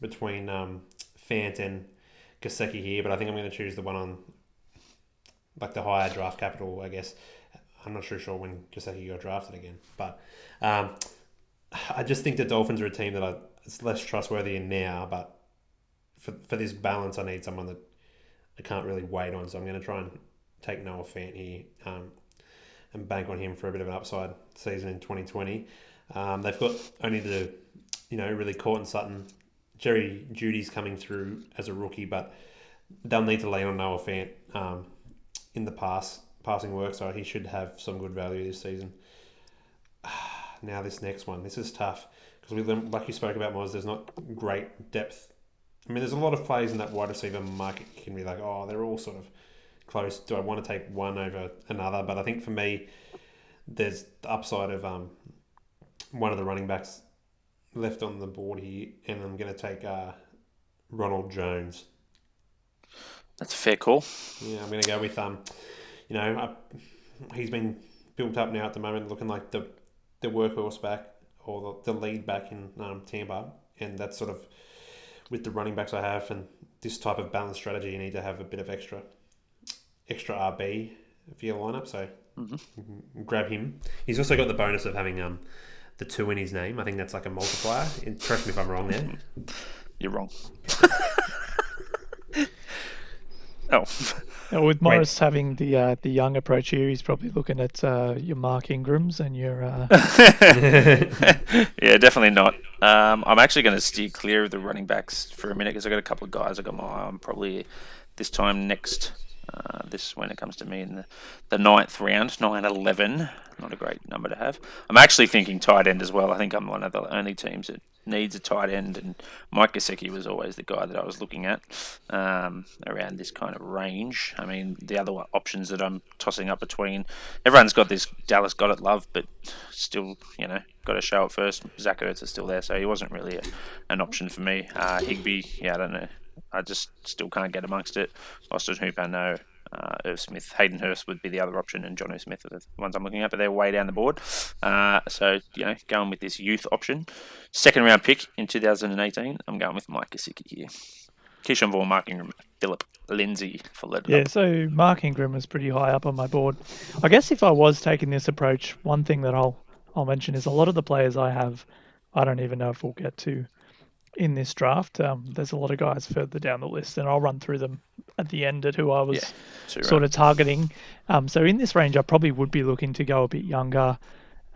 between um, Fant and Gesicki here, but I think I'm going to choose the one on like the higher draft capital, I guess. I'm not sure sure when Gesicki got drafted again, but um, I just think the Dolphins are a team that I, it's less trustworthy in now. But for for this balance, I need someone that I can't really wait on. So I'm going to try and take Noah Fant here um, and bank on him for a bit of an upside season in 2020. Um, they've got only the, you know, really Courtland Sutton. Jerry Jeudy's coming through as a rookie, but they'll need to lean on Noah Fant um, in the pass passing work, so he should have some good value this season. Now this next one, this is tough because we like you spoke about Moz. There's not great depth. I mean, there's a lot of players in that wide receiver market. You can be like, oh, they're all sort of close. Do I want to take one over another? But I think for me, there's the upside of um, one of the running backs left on the board here, and I'm going to take uh, Ronald Jones. That's a fair call. Yeah, I'm going to go with um, you know, I, he's been built up now at the moment, looking like the the workhorse back or the, the lead back in um, Tampa, and that's sort of with the running backs I have and this type of balanced strategy, you need to have a bit of extra extra RB for your lineup. So mm-hmm. grab him. He's also got the bonus of having um the two in his name. I think that's like a multiplier. Correct me if I'm wrong there. You're wrong. oh. with Morris Wait. having the uh, the young approach here, he's probably looking at uh, your Mark Ingrams and your. Uh... yeah, definitely not. Um, I'm actually going to steer clear of the running backs for a minute because I've got a couple of guys I got my eye on probably this time next. Uh, this when it comes to me in the, the ninth round, 9 11. Not a great number to have. I'm actually thinking tight end as well. I think I'm one of the only teams that needs a tight end, and Mike Gesicki was always the guy that I was looking at um, around this kind of range. I mean, the other options that I'm tossing up between, everyone's got this Dallas Goedert love, but still, you know, got to show it first. Zach Ertz is still there, so he wasn't really a, an option for me. Uh, Higbee, yeah, I don't know. I just still can't get amongst it. Austin Hooper, no uh, Irv Smith, Hayden Hurst would be the other option, and Jonnu Smith are the ones I'm looking at, but they're way down the board. Uh, so, you know, going with this youth option. Second round pick in 2018, I'm going with Mike Gesicki here. Ke'Shawn Vaughn, Mark Ingram, Philip Lindsay for. Yeah, so Mark Ingram was pretty high up on my board. I guess if I was taking this approach, one thing that I'll I'll mention is a lot of the players I have, I don't even know if we'll get to in this draft. Um, there's a lot of guys further down the list, and I'll run through them at the end at who I was yeah, sort of targeting. Um, so in this range, I probably would be looking to go a bit younger,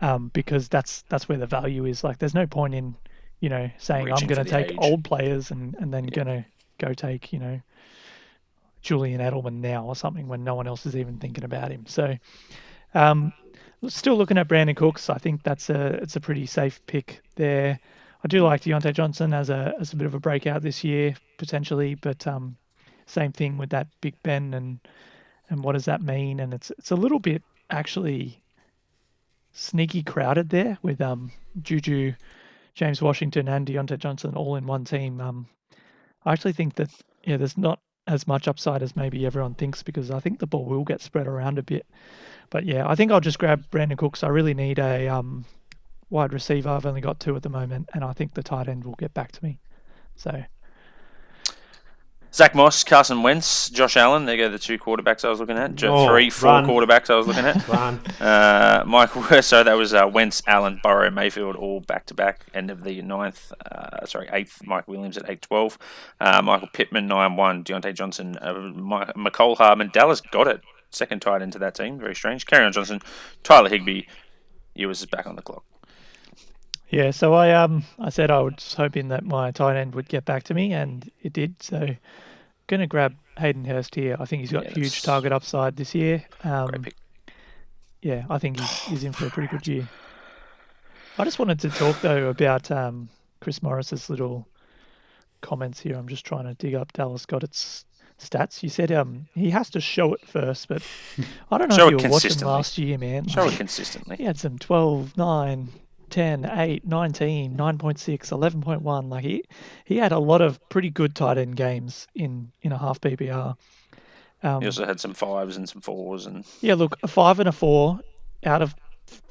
um, because that's that's where the value is. Like, there's no point in you know saying Reaching I'm going to take age. old players and and then yeah. going to go take you know Julian Edelman now or something when no one else is even thinking about him. So. Um, still looking at Brandin Cooks. I think that's a it's a pretty safe pick there. I do like Diontae Johnson as a as a bit of a breakout this year potentially, but um, same thing with that Big Ben and and what does that mean? And it's it's a little bit actually sneaky crowded there with um Juju, James Washington, and Diontae Johnson all in one team. Um, I actually think that yeah, there's not as much upside as maybe everyone thinks because I think the ball will get spread around a bit. But yeah, I think I'll just grab Brandin Cooks. I really need a um wide receiver. I've only got two at the moment, and I think the tight end will get back to me. So. Zach Moss, Carson Wentz, Josh Allen. There go the two quarterbacks I was looking at. Oh, Three, four run. quarterbacks I was looking at. Uh, Michael, so that was uh, Wentz, Allen, Burrow, Mayfield, all back to back. End of the ninth, uh, sorry, eighth. Mike Williams at eight twelve. Uh, Michael Pittman nine one. Diontae Johnson, uh, Mecole Hardman. Dallas Goedert. Second tight into that team. Very strange. Kerryon Johnson, Tyler Higbee. Ewers is back on the clock. Yeah, so I um I said I was hoping that my tight end would get back to me, and it did. So, gonna grab Hayden Hurst here. I think he's got yeah, huge target upside this year. Um, yeah, I think he's, he's in for a pretty good year. I just wanted to talk though about um, Chris Morris's little comments here. I'm just trying to dig up Dallas Goedert's stats. You said um he has to show it first, but I don't know if you were watching last year, man. Show it consistently. He had some 12, 9, 10, 8, 19, 9.6, 11.1. Like he, he had a lot of pretty good tight end games in, in a half PPR. Um, he also had some fives and some fours and yeah, look, a five and a four out of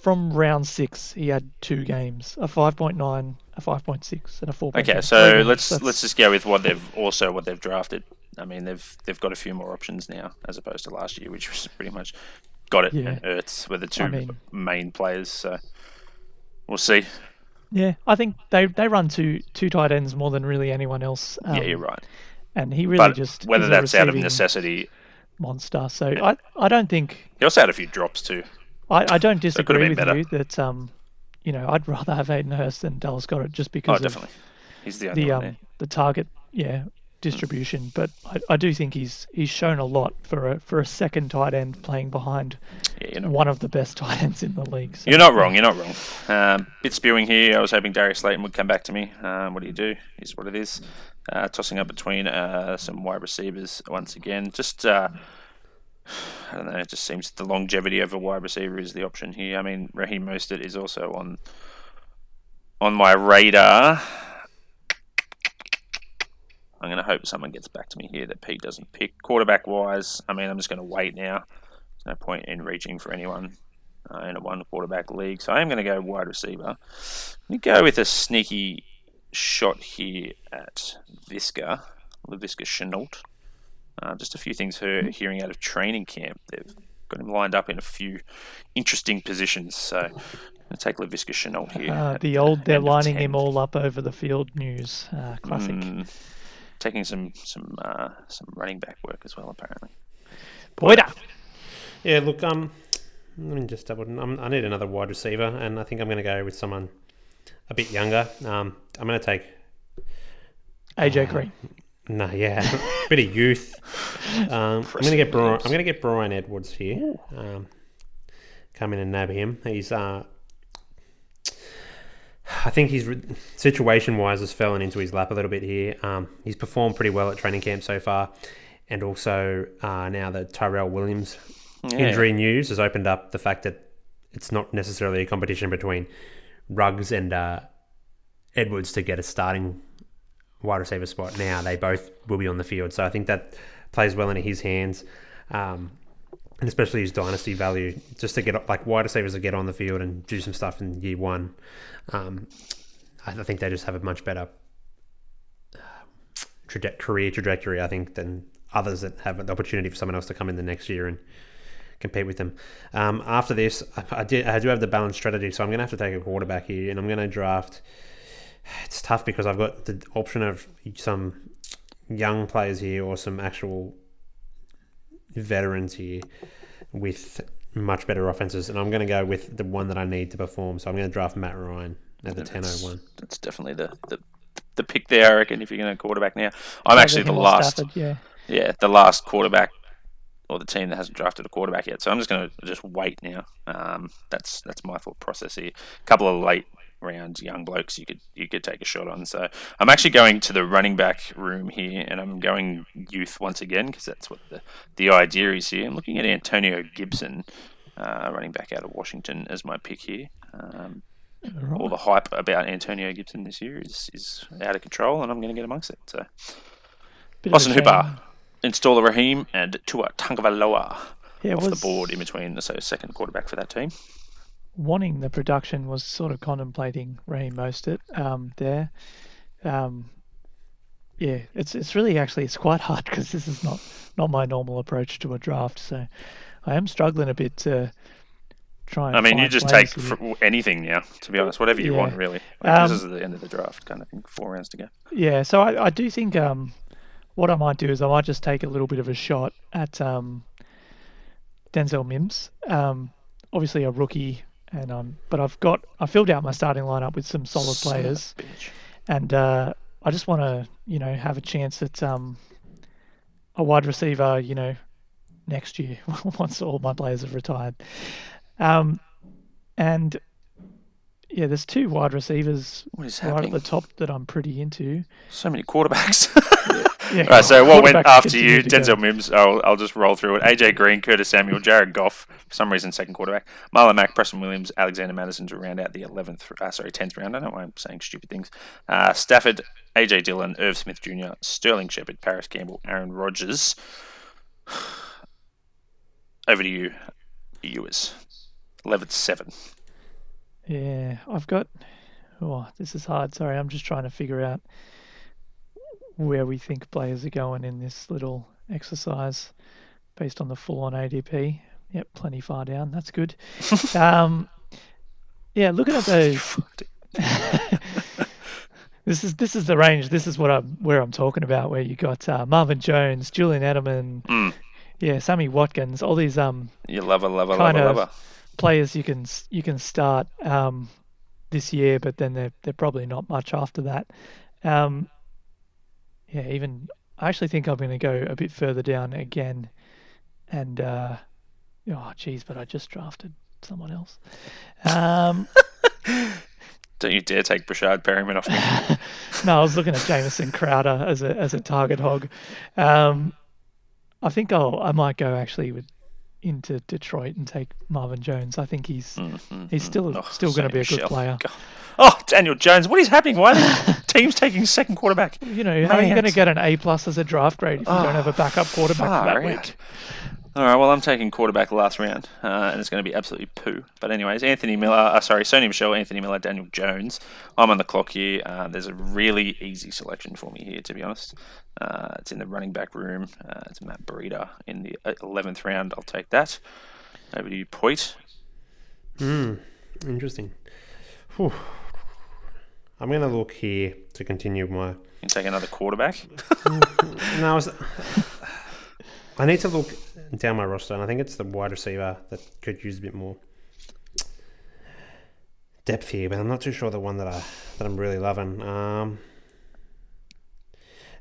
from round six, he had two games: a five point nine, a five point six, and a four. Okay, so let's That's... let's just go with what they've also what they've drafted. I mean, they've they've got a few more options now as opposed to last year, which was pretty much got it. Yeah. Ertz were the two I mean, main players. So we'll see. Yeah, I think they they run two two tight ends more than really anyone else. Um, yeah, you're right. And he really but just whether that's out of necessity monster. So I I don't think he also had a few drops too. I, I don't disagree with better. you that um you know, I'd rather have Hayden Hurst than Dallas Goedert just Oh, because of definitely. He's the the one um the target yeah distribution. But I, I do think he's he's shown a lot for a for a second tight end playing behind. Yeah, one of the best tight ends in the league. So, you're not wrong. You're not wrong. Um, bit spewing here. I was hoping Darius Slayton would come back to me. Um, what do you do? Is what it is. Uh, tossing up between uh, some wide receivers once again. Just uh, I don't know. It just seems the longevity of a wide receiver is the option here. I mean, Raheem Mostert is also on on my radar. I'm going to hope someone gets back to me here that Pete doesn't pick. Quarterback wise, I mean, I'm just going to wait now. There's no point in reaching for anyone uh, in a one quarterback league. So I am going to go wide receiver. Let me go with a sneaky shot here at Visca, Laviska Shenault. Uh, just a few things her hearing out of training camp. They've got him lined up in a few interesting positions. So I'm going to take Laviska Shenault here. Uh, the old they're lining him all up over the field news. Uh, classic. Mm, taking some some uh, some running back work as well, apparently. Boyda. Yeah, look, um, let me just double. Um, I need another wide receiver, and I think I'm going to go with someone a bit younger. Um, I'm going to take AJ Green. no, yeah, bit of youth. Um, I'm going to get Brian. I'm going to get Bryan Edwards here. Um, come in and nab him. He's uh, I think he's re- situation-wise has fallen into his lap a little bit here. Um, he's performed pretty well at training camp so far, and also uh, now the Tyrell Williams Yeah. injury news has opened up the fact that it's not necessarily a competition between Ruggs and uh, Edwards to get a starting wide receiver spot. Now they both will be on the field, so I think that plays well into his hands, um, and especially his dynasty value. Just to get like wide receivers to get on the field and do some stuff in year one. Um, I think they just have a much better uh, traje- career trajectory, I think, than others that have the opportunity for someone else to come in the next year and compete with them. Um, after this, I, I, did, I do have the balanced strategy, so I'm going to have to take a quarterback here, and I'm going to draft. It's tough because I've got the option of some young players here or some actual veterans here with much better offenses, and I'm going to go with the one that I need to perform. So I'm going to draft Matt Ryan at the That's- 1001. That's definitely the, the the pick there, I reckon, if you're going to quarterback now. I'm actually the last, Stafford, yeah. yeah, the last quarterback or the team that hasn't drafted a quarterback yet. So I'm just going to just wait now. Um, that's that's my thought process here. A couple of late round young blokes you could you could take a shot on. So I'm actually going to the running back room here, and I'm going youth once again because that's what the the idea is here. I'm looking at Antonio Gibson, uh, running back out of Washington, as my pick here. Um, all the hype about Antonio Gibson this year is, is out of control, and I'm going to get amongst it. So, Bit Austin. Hooper, install the Raheem, and Tua Tagovailoa Yeah, off the board in between so second quarterback for that team. Wanting the production was sort of contemplating Raheem Mostert um, there. Um, yeah, it's it's really actually it's quite hard because this is not not my normal approach to a draft. So I am struggling a bit to try and. I mean, you just take anything now, to be honest, whatever you Yeah. want, really. Like, this Um, is the end of the draft, kind of thing. Four rounds to go. Yeah, so I, I do think um, what I might do is I might just take a little bit of a shot at um, Denzel Mims. Um, obviously a rookie, and um, but I've got I filled out my starting lineup with some solid Son players, and uh, I just want to you know have a chance at um, a wide receiver. You know, next year once all my players have retired. Um, and yeah, there's two wide receivers What is right at the top that I'm pretty into. So many quarterbacks. Yeah, All right, so what went after you? continue go. Denzel Mims. I'll, I'll just roll through it. AJ Green, Curtis Samuel, Jared Goff, for some reason, second quarterback. Marlon Mack, Preston Williams, Alexander Mattison to round out the 11th, uh, sorry, 10th round. I don't know why I'm saying stupid things. Uh, Stafford, AJ Dillon, Irv Smith Jr., Sterling Shepard, Parris Campbell, Aaron Rodgers. Over to you, Ewers. 11th, 7. Yeah, I've got. Oh, this is hard. Sorry, I'm just trying to figure out where we think players are going in this little exercise based on the full on ADP. Yep, plenty far down. That's good. um, yeah, looking at those. this is this is the range. This is what I'm where I'm talking about. Where you got uh, Marvin Jones, Julian Edelman, Mm. yeah, Sammy Watkins, all these um You lover, lover, Kind lover, of. lover. Players you can you can start. Um, this year, but then they're they're probably not much after that. Um, yeah, even I actually think I'm going to go a bit further down again, and uh, oh, geez, but I just drafted someone else. Um, Don't you dare take Breshad Perriman off me. no, I was looking at Jamison Crowder as a as a target hog. Um, I think I'll I might go actually with into Detroit and take Marvin Jones. I think he's mm-hmm, he's still mm-hmm. Oh, still going to be a good player. God. Oh, Daniel Jones, what is happening? Why are teams taking second quarterback? You know, how are you going to get an A plus as a draft grade if you don't have a backup quarterback for that Far week? All right, well, I'm taking quarterback last round, uh, and it's going to be absolutely poo. But anyways, Anthony Miller, uh, sorry, Sony Michel, Anthony Miller, Daniel Jones. I'm on the clock here. Uh, there's a really easy selection for me here, to be honest. Uh, it's in the running back room. Uh, it's Matt Breida in the uh, 11th round. I'll take that. Over to you, Poit. Hmm, interesting. Whew. I'm going to look here to continue my. You can take another quarterback. No, I, was, I need to look down my roster, and I think it's the wide receiver that could use a bit more depth here, but I'm not too sure the one that I that I'm really loving. Um,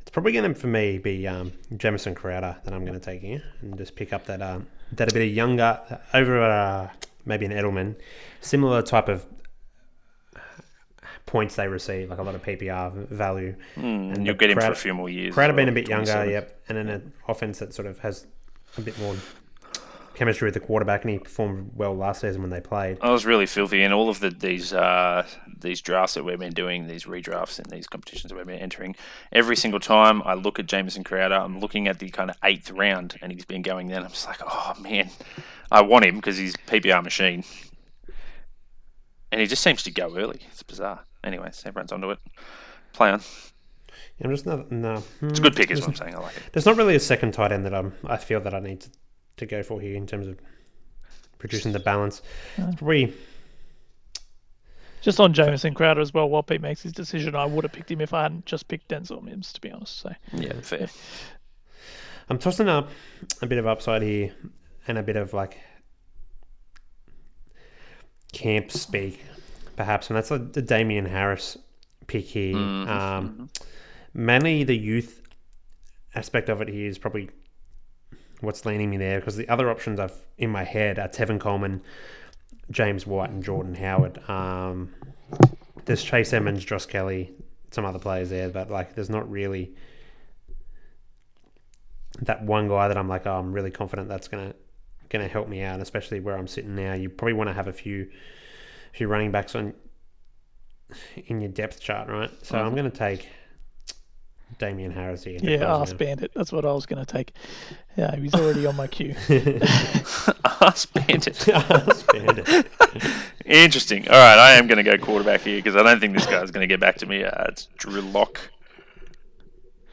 it's probably going to for me be um, Jamison Crowder that I'm going to take here and just pick up that um, that a bit of younger over uh, maybe an Edelman, similar type of points they receive, like a lot of PPR value. Mm, And you'll get him for a few more years. Crowder well, a bit younger, yep, and then an offense that sort of has a bit more chemistry with the quarterback, and he performed well last season when they played. I was really filthy in all of the these uh, these drafts that we've been doing, these redrafts and these competitions that we've been entering. Every single time I look at Jamison Crowder, I'm looking at the kind of eighth round, and he's been going then. I'm just like, oh man, I want him because he's PPR machine, and he just seems to go early. It's bizarre. Anyways, everyone's onto it. Play on. I'm just not no. It's a hmm. good pick, is what I'm saying. I like it. There's not really a second tight end that I'm. I feel that I need to, to go for here in terms of producing the balance. It's probably Just on Jamison Crowder as well, while Pete makes his decision, I would have picked him if I hadn't just picked Denzel Mims, to be honest. So Yeah, fair. I'm tossing up a bit of upside here and a bit of like camp speak, perhaps, and that's like the Damien Harris pick here. Mm-hmm. Um, mm-hmm. Mainly the youth aspect of it here is probably what's leaning me there because the other options I've in my head are Tevin Coleman, James White, and Jordan Howard. Um, there's Chase Edmonds, Josh Kelley, some other players there, but like there's not really that one guy that I'm like, oh, I'm really confident that's gonna gonna help me out, especially where I'm sitting now. You probably want to have a few few running backs on in your depth chart, right? So I'm gonna take Damien Harris here. yeah, close Ask it. Bandit. That's what I was going to take. Yeah, he's already on my queue. Ask Bandit. Bandit. Interesting. All right, I am going to go quarterback here because I don't think this guy's going to get back to me. Uh, it's Drew Lock.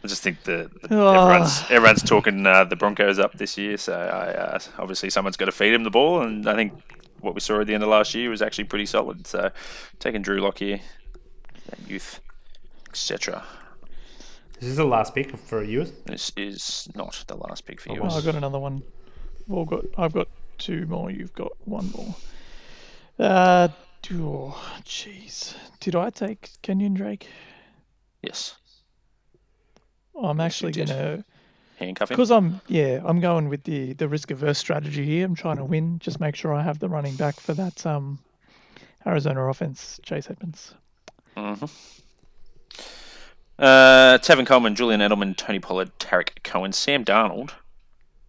I just think the, the Oh. everyone's everyone's talking uh, the Broncos up this year, so I, uh, obviously someone's got to feed him the ball, and I think what we saw at the end of last year was actually pretty solid. So taking Drew Lock here, that youth, etc. This is the last pick for you. This is not the last pick for you. Oh, I got another one. Well, got I've got two more. You've got one more. Uh, oh, jeez. Did I take Kenyan Drake? Yes, I'm actually did. gonna handcuff him. because I'm yeah I'm going with the the risk averse strategy here. I'm trying to win. Just make sure I have the running back for that um Arizona offense. Chase Edmonds. Uh, Tevin Coleman, Julian Edelman, Tony Pollard, Tarik Cohen, Sam Darnold,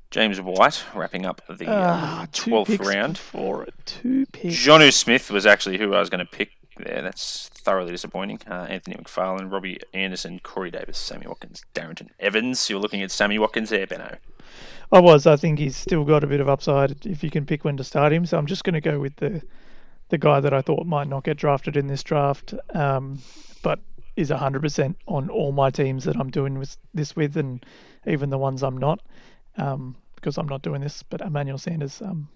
James White, wrapping up the Ah, uh, 12th picks round. for it. Two picks. Jonnu Smith was actually who I was going to pick there. That's thoroughly disappointing. Uh, Anthony McFarland, Robbie Anderson, Corey Davis, Sammy Watkins, Darrynton Evans. You're looking at Sammy Watkins there, Benno. I was. I think he's still got a bit of upside if you can pick when to start him. So I'm just going to go with the the guy that I thought might not get drafted in this draft, um, but is 100% on all my teams that I'm doing with, this with, and even the ones I'm not, um, because I'm not doing this. But Emmanuel Sanders, um,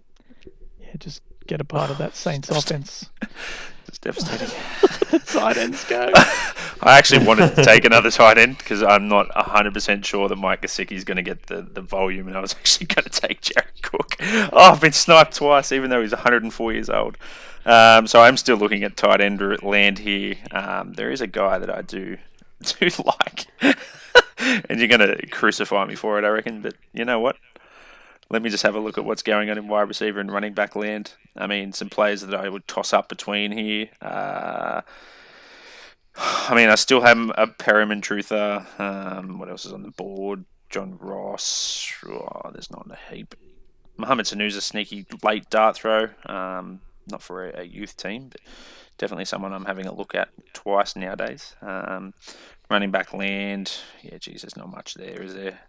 yeah, just get a part of that Saints offense. It's devastating. Side ends go. I actually wanted to take another tight end because I'm not 100% sure that Mike Gesicki is going to get the, the volume, and I was actually going to take Jared Cook. Oh, I've been sniped twice, even though he's 104 years old. Um, so I'm still looking at tight end land here. Um, there is a guy that I do do like, and you're going to crucify me for it, I reckon. But you know what? Let me just have a look at what's going on in wide receiver and running back land. I mean, some players that I would toss up between here. Uh, I mean, I still have a Perriman Truther. Um, what else is on the board? John Ross. Oh, there's not a heap. Mohamed Sanu's a sneaky late dart throw. Um, not for a, a, youth team, but definitely someone I'm having a look at twice nowadays. Um, running back land. Yeah, geez, there's not much there, is there?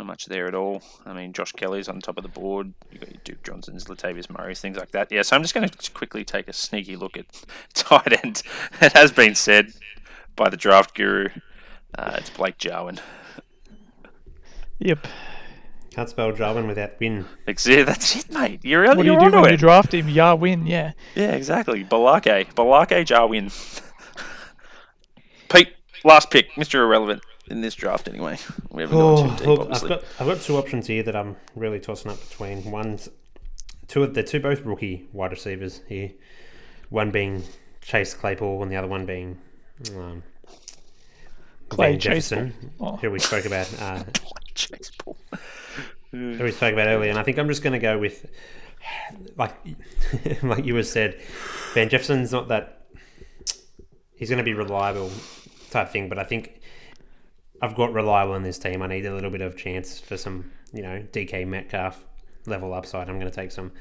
Not much there at all. I mean, Josh Kelley's on top of the board. You've got your Duke Johnsons, Latavius Murray's, things like that. Yeah, so I'm just going to quickly take a sneaky look at tight end. It has been said by the draft guru. Uh, it's Blake Jarwin. Yep. Can't spell Jarwin without win. Yeah, that's it, mate. You're, what do you do when it. you draft him? Jarwin, yeah. Yeah, exactly. Balake. Balake Jarwin. Pete, last pick, Mr. Irrelevant in this draft anyway. We haven't oh, gone too deep, look, obviously. I've got I've got two options here that I'm really tossing up between. One's two of they're two both rookie wide receivers here. One being Chase Claypool and the other one being um, Clay Van Jefferson, oh. who we spoke about. Uh, Chase Paul. who we spoke about earlier, and I think I'm just going to go with like like you have said, Van Jefferson's not that he's going to be reliable type thing, but I think I've got reliable in this team. I need a little bit of chance for some, you know, DK Metcalf level upside. I'm going to take some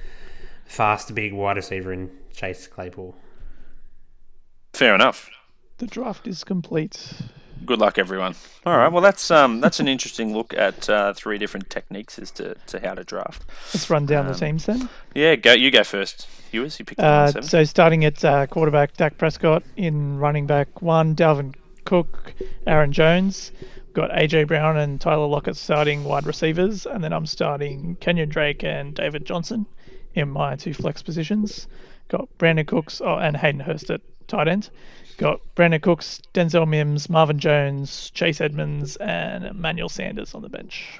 fast, big wide receiver in Chase Claypool. Fair enough. The draft is complete. Good luck, everyone. All right. Well, that's um, that's an interesting look at uh, three different techniques as to, to how to draft. Let's run down um, the teams then. Yeah, go. You go first. You you picked uh, So starting at uh, quarterback, Dak Prescott in running back one, Dalvin Cook, Aaron Jones. Got AJ Brown and Tyler Lockett starting wide receivers, and then I'm starting Kenyan Drake and David Johnson in my two flex positions. Got Brandin Cooks oh, and Hayden Hurst at tight end. Got Brandin Cooks, Denzel Mims, Marvin Jones, Chase Edmonds, and Emmanuel Sanders on the bench.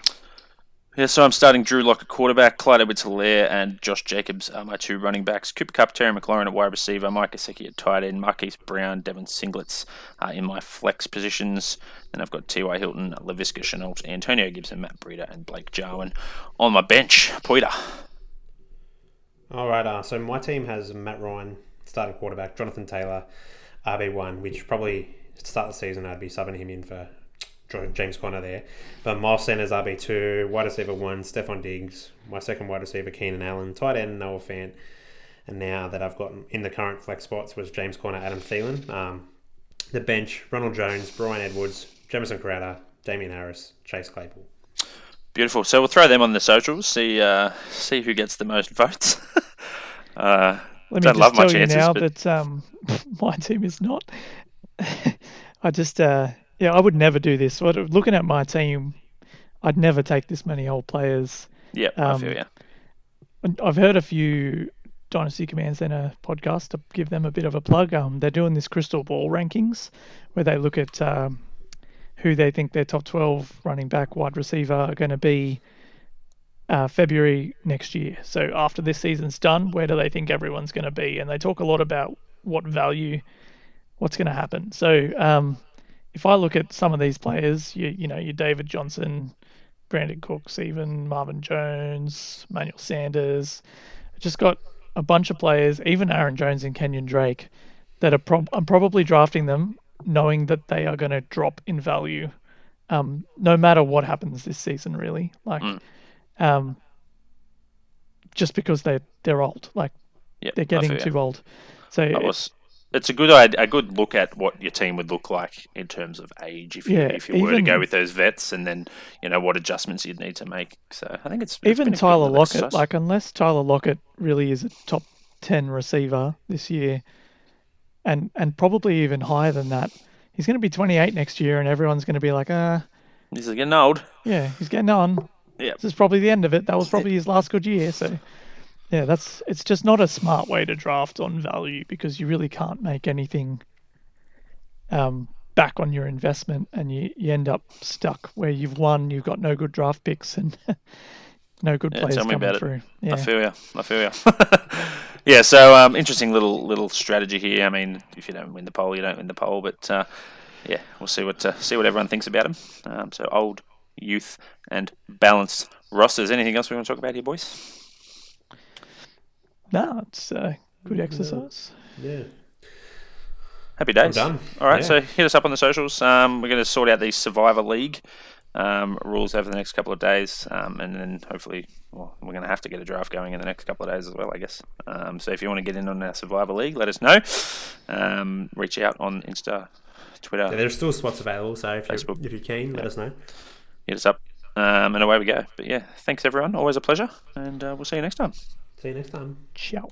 Yeah, so I'm starting Drew Lock at quarterback, Clyde Edwards Helaire, and Josh Jacobs are my two running backs. Cooper Kupp, Terry McLaurin at wide receiver, Mike Gesicki at tight end, Marquise Brown, Devin Singlets uh, in my flex positions. Then I've got T.Y. Hilton, Laviska Shenault, Antonio Gibson, Matt Breida, and Blake Jarwin on my bench. Peter. All right, uh, so my team has Matt Ryan, starting quarterback, Jonathan Taylor, RB1, which probably start the season I'd be subbing him in for James Conner there. But Miles Sanders RB2, wide receiver 1, Stefon Diggs, my second wide receiver, Keenan Allen, tight end, Noah Fant. And now that I've got in the current flex spots was James Conner, Adam Thielen. Um, the bench, Ronald Jones, Bryan Edwards, Jamison Crowder, Damien Harris, Chase Claypool. Beautiful. So we'll throw them on the socials, see uh, see who gets the most votes. uh, Let me just tell chances, you now but... that um, my team is not. I just uh, yeah, I would never do this. Looking at my team, I'd never take this many old players. Yeah, um, I feel yeah. I've heard a few Dynasty Command Center podcasts to give them a bit of a plug. Um, they're doing this crystal ball rankings where they look at um, who they think their top 12 running back, wide receiver are going to be uh, February next year. So after this season's done, where do they think everyone's going to be? And they talk a lot about what value, what's going to happen. So um, if I look at some of these players, you you know, your David Johnson, Brandin Cooks, even Marvin Jones, Manuel Sanders, just got a bunch of players, even Aaron Jones and Kenyan Drake, that are prob- I'm probably drafting them knowing that they are going to drop in value, um, no matter what happens this season. Really, like, mm. um, just because they they're old, like yep, they're getting too old. So I was it's a good a good look at what your team would look like in terms of age if you yeah, if you were to go with those vets and then you know what adjustments you'd need to make. So I think it's, it's even Tyler Lockett. Exercise. Like unless Tyler Lockett really is a top ten receiver this year, and and probably even higher than that, he's going to be 28 next year, and everyone's going to be like, ah, uh, he's getting old. Yeah, he's getting on. Yeah, this is probably the end of it. That was probably his last good year. So yeah, that's it's just not a smart way to draft on value because you really can't make anything um, back on your investment and you, you end up stuck where you've won, you've got no good draft picks and no good Yeah, players tell me coming about it. through. I feel you. I feel you. yeah. So um, interesting little little strategy here. I mean, if you don't win the poll, you don't win the poll. But uh, yeah, we'll see what uh, see what everyone thinks about him. Um, so old, youth, and balanced rosters. Anything else we want to talk about here, boys? No, it's a good exercise. Yeah. Happy days. done. All right, Yeah. so hit us up on the socials. Um, we're going to sort out the Survivor League um, rules over the next couple of days, um, and then hopefully, well, we're going to have to get a draft going in the next couple of days as well, I guess. Um, so if you want to get in on our Survivor League, let us know. Um, reach out on Insta, Twitter, Yeah, there's still spots available, so if, Facebook. you're, if you're keen, let us know. hit us up, um, and away we go. But yeah, thanks everyone. Always a pleasure, and uh, we'll see you next time. See you next time. Ciao.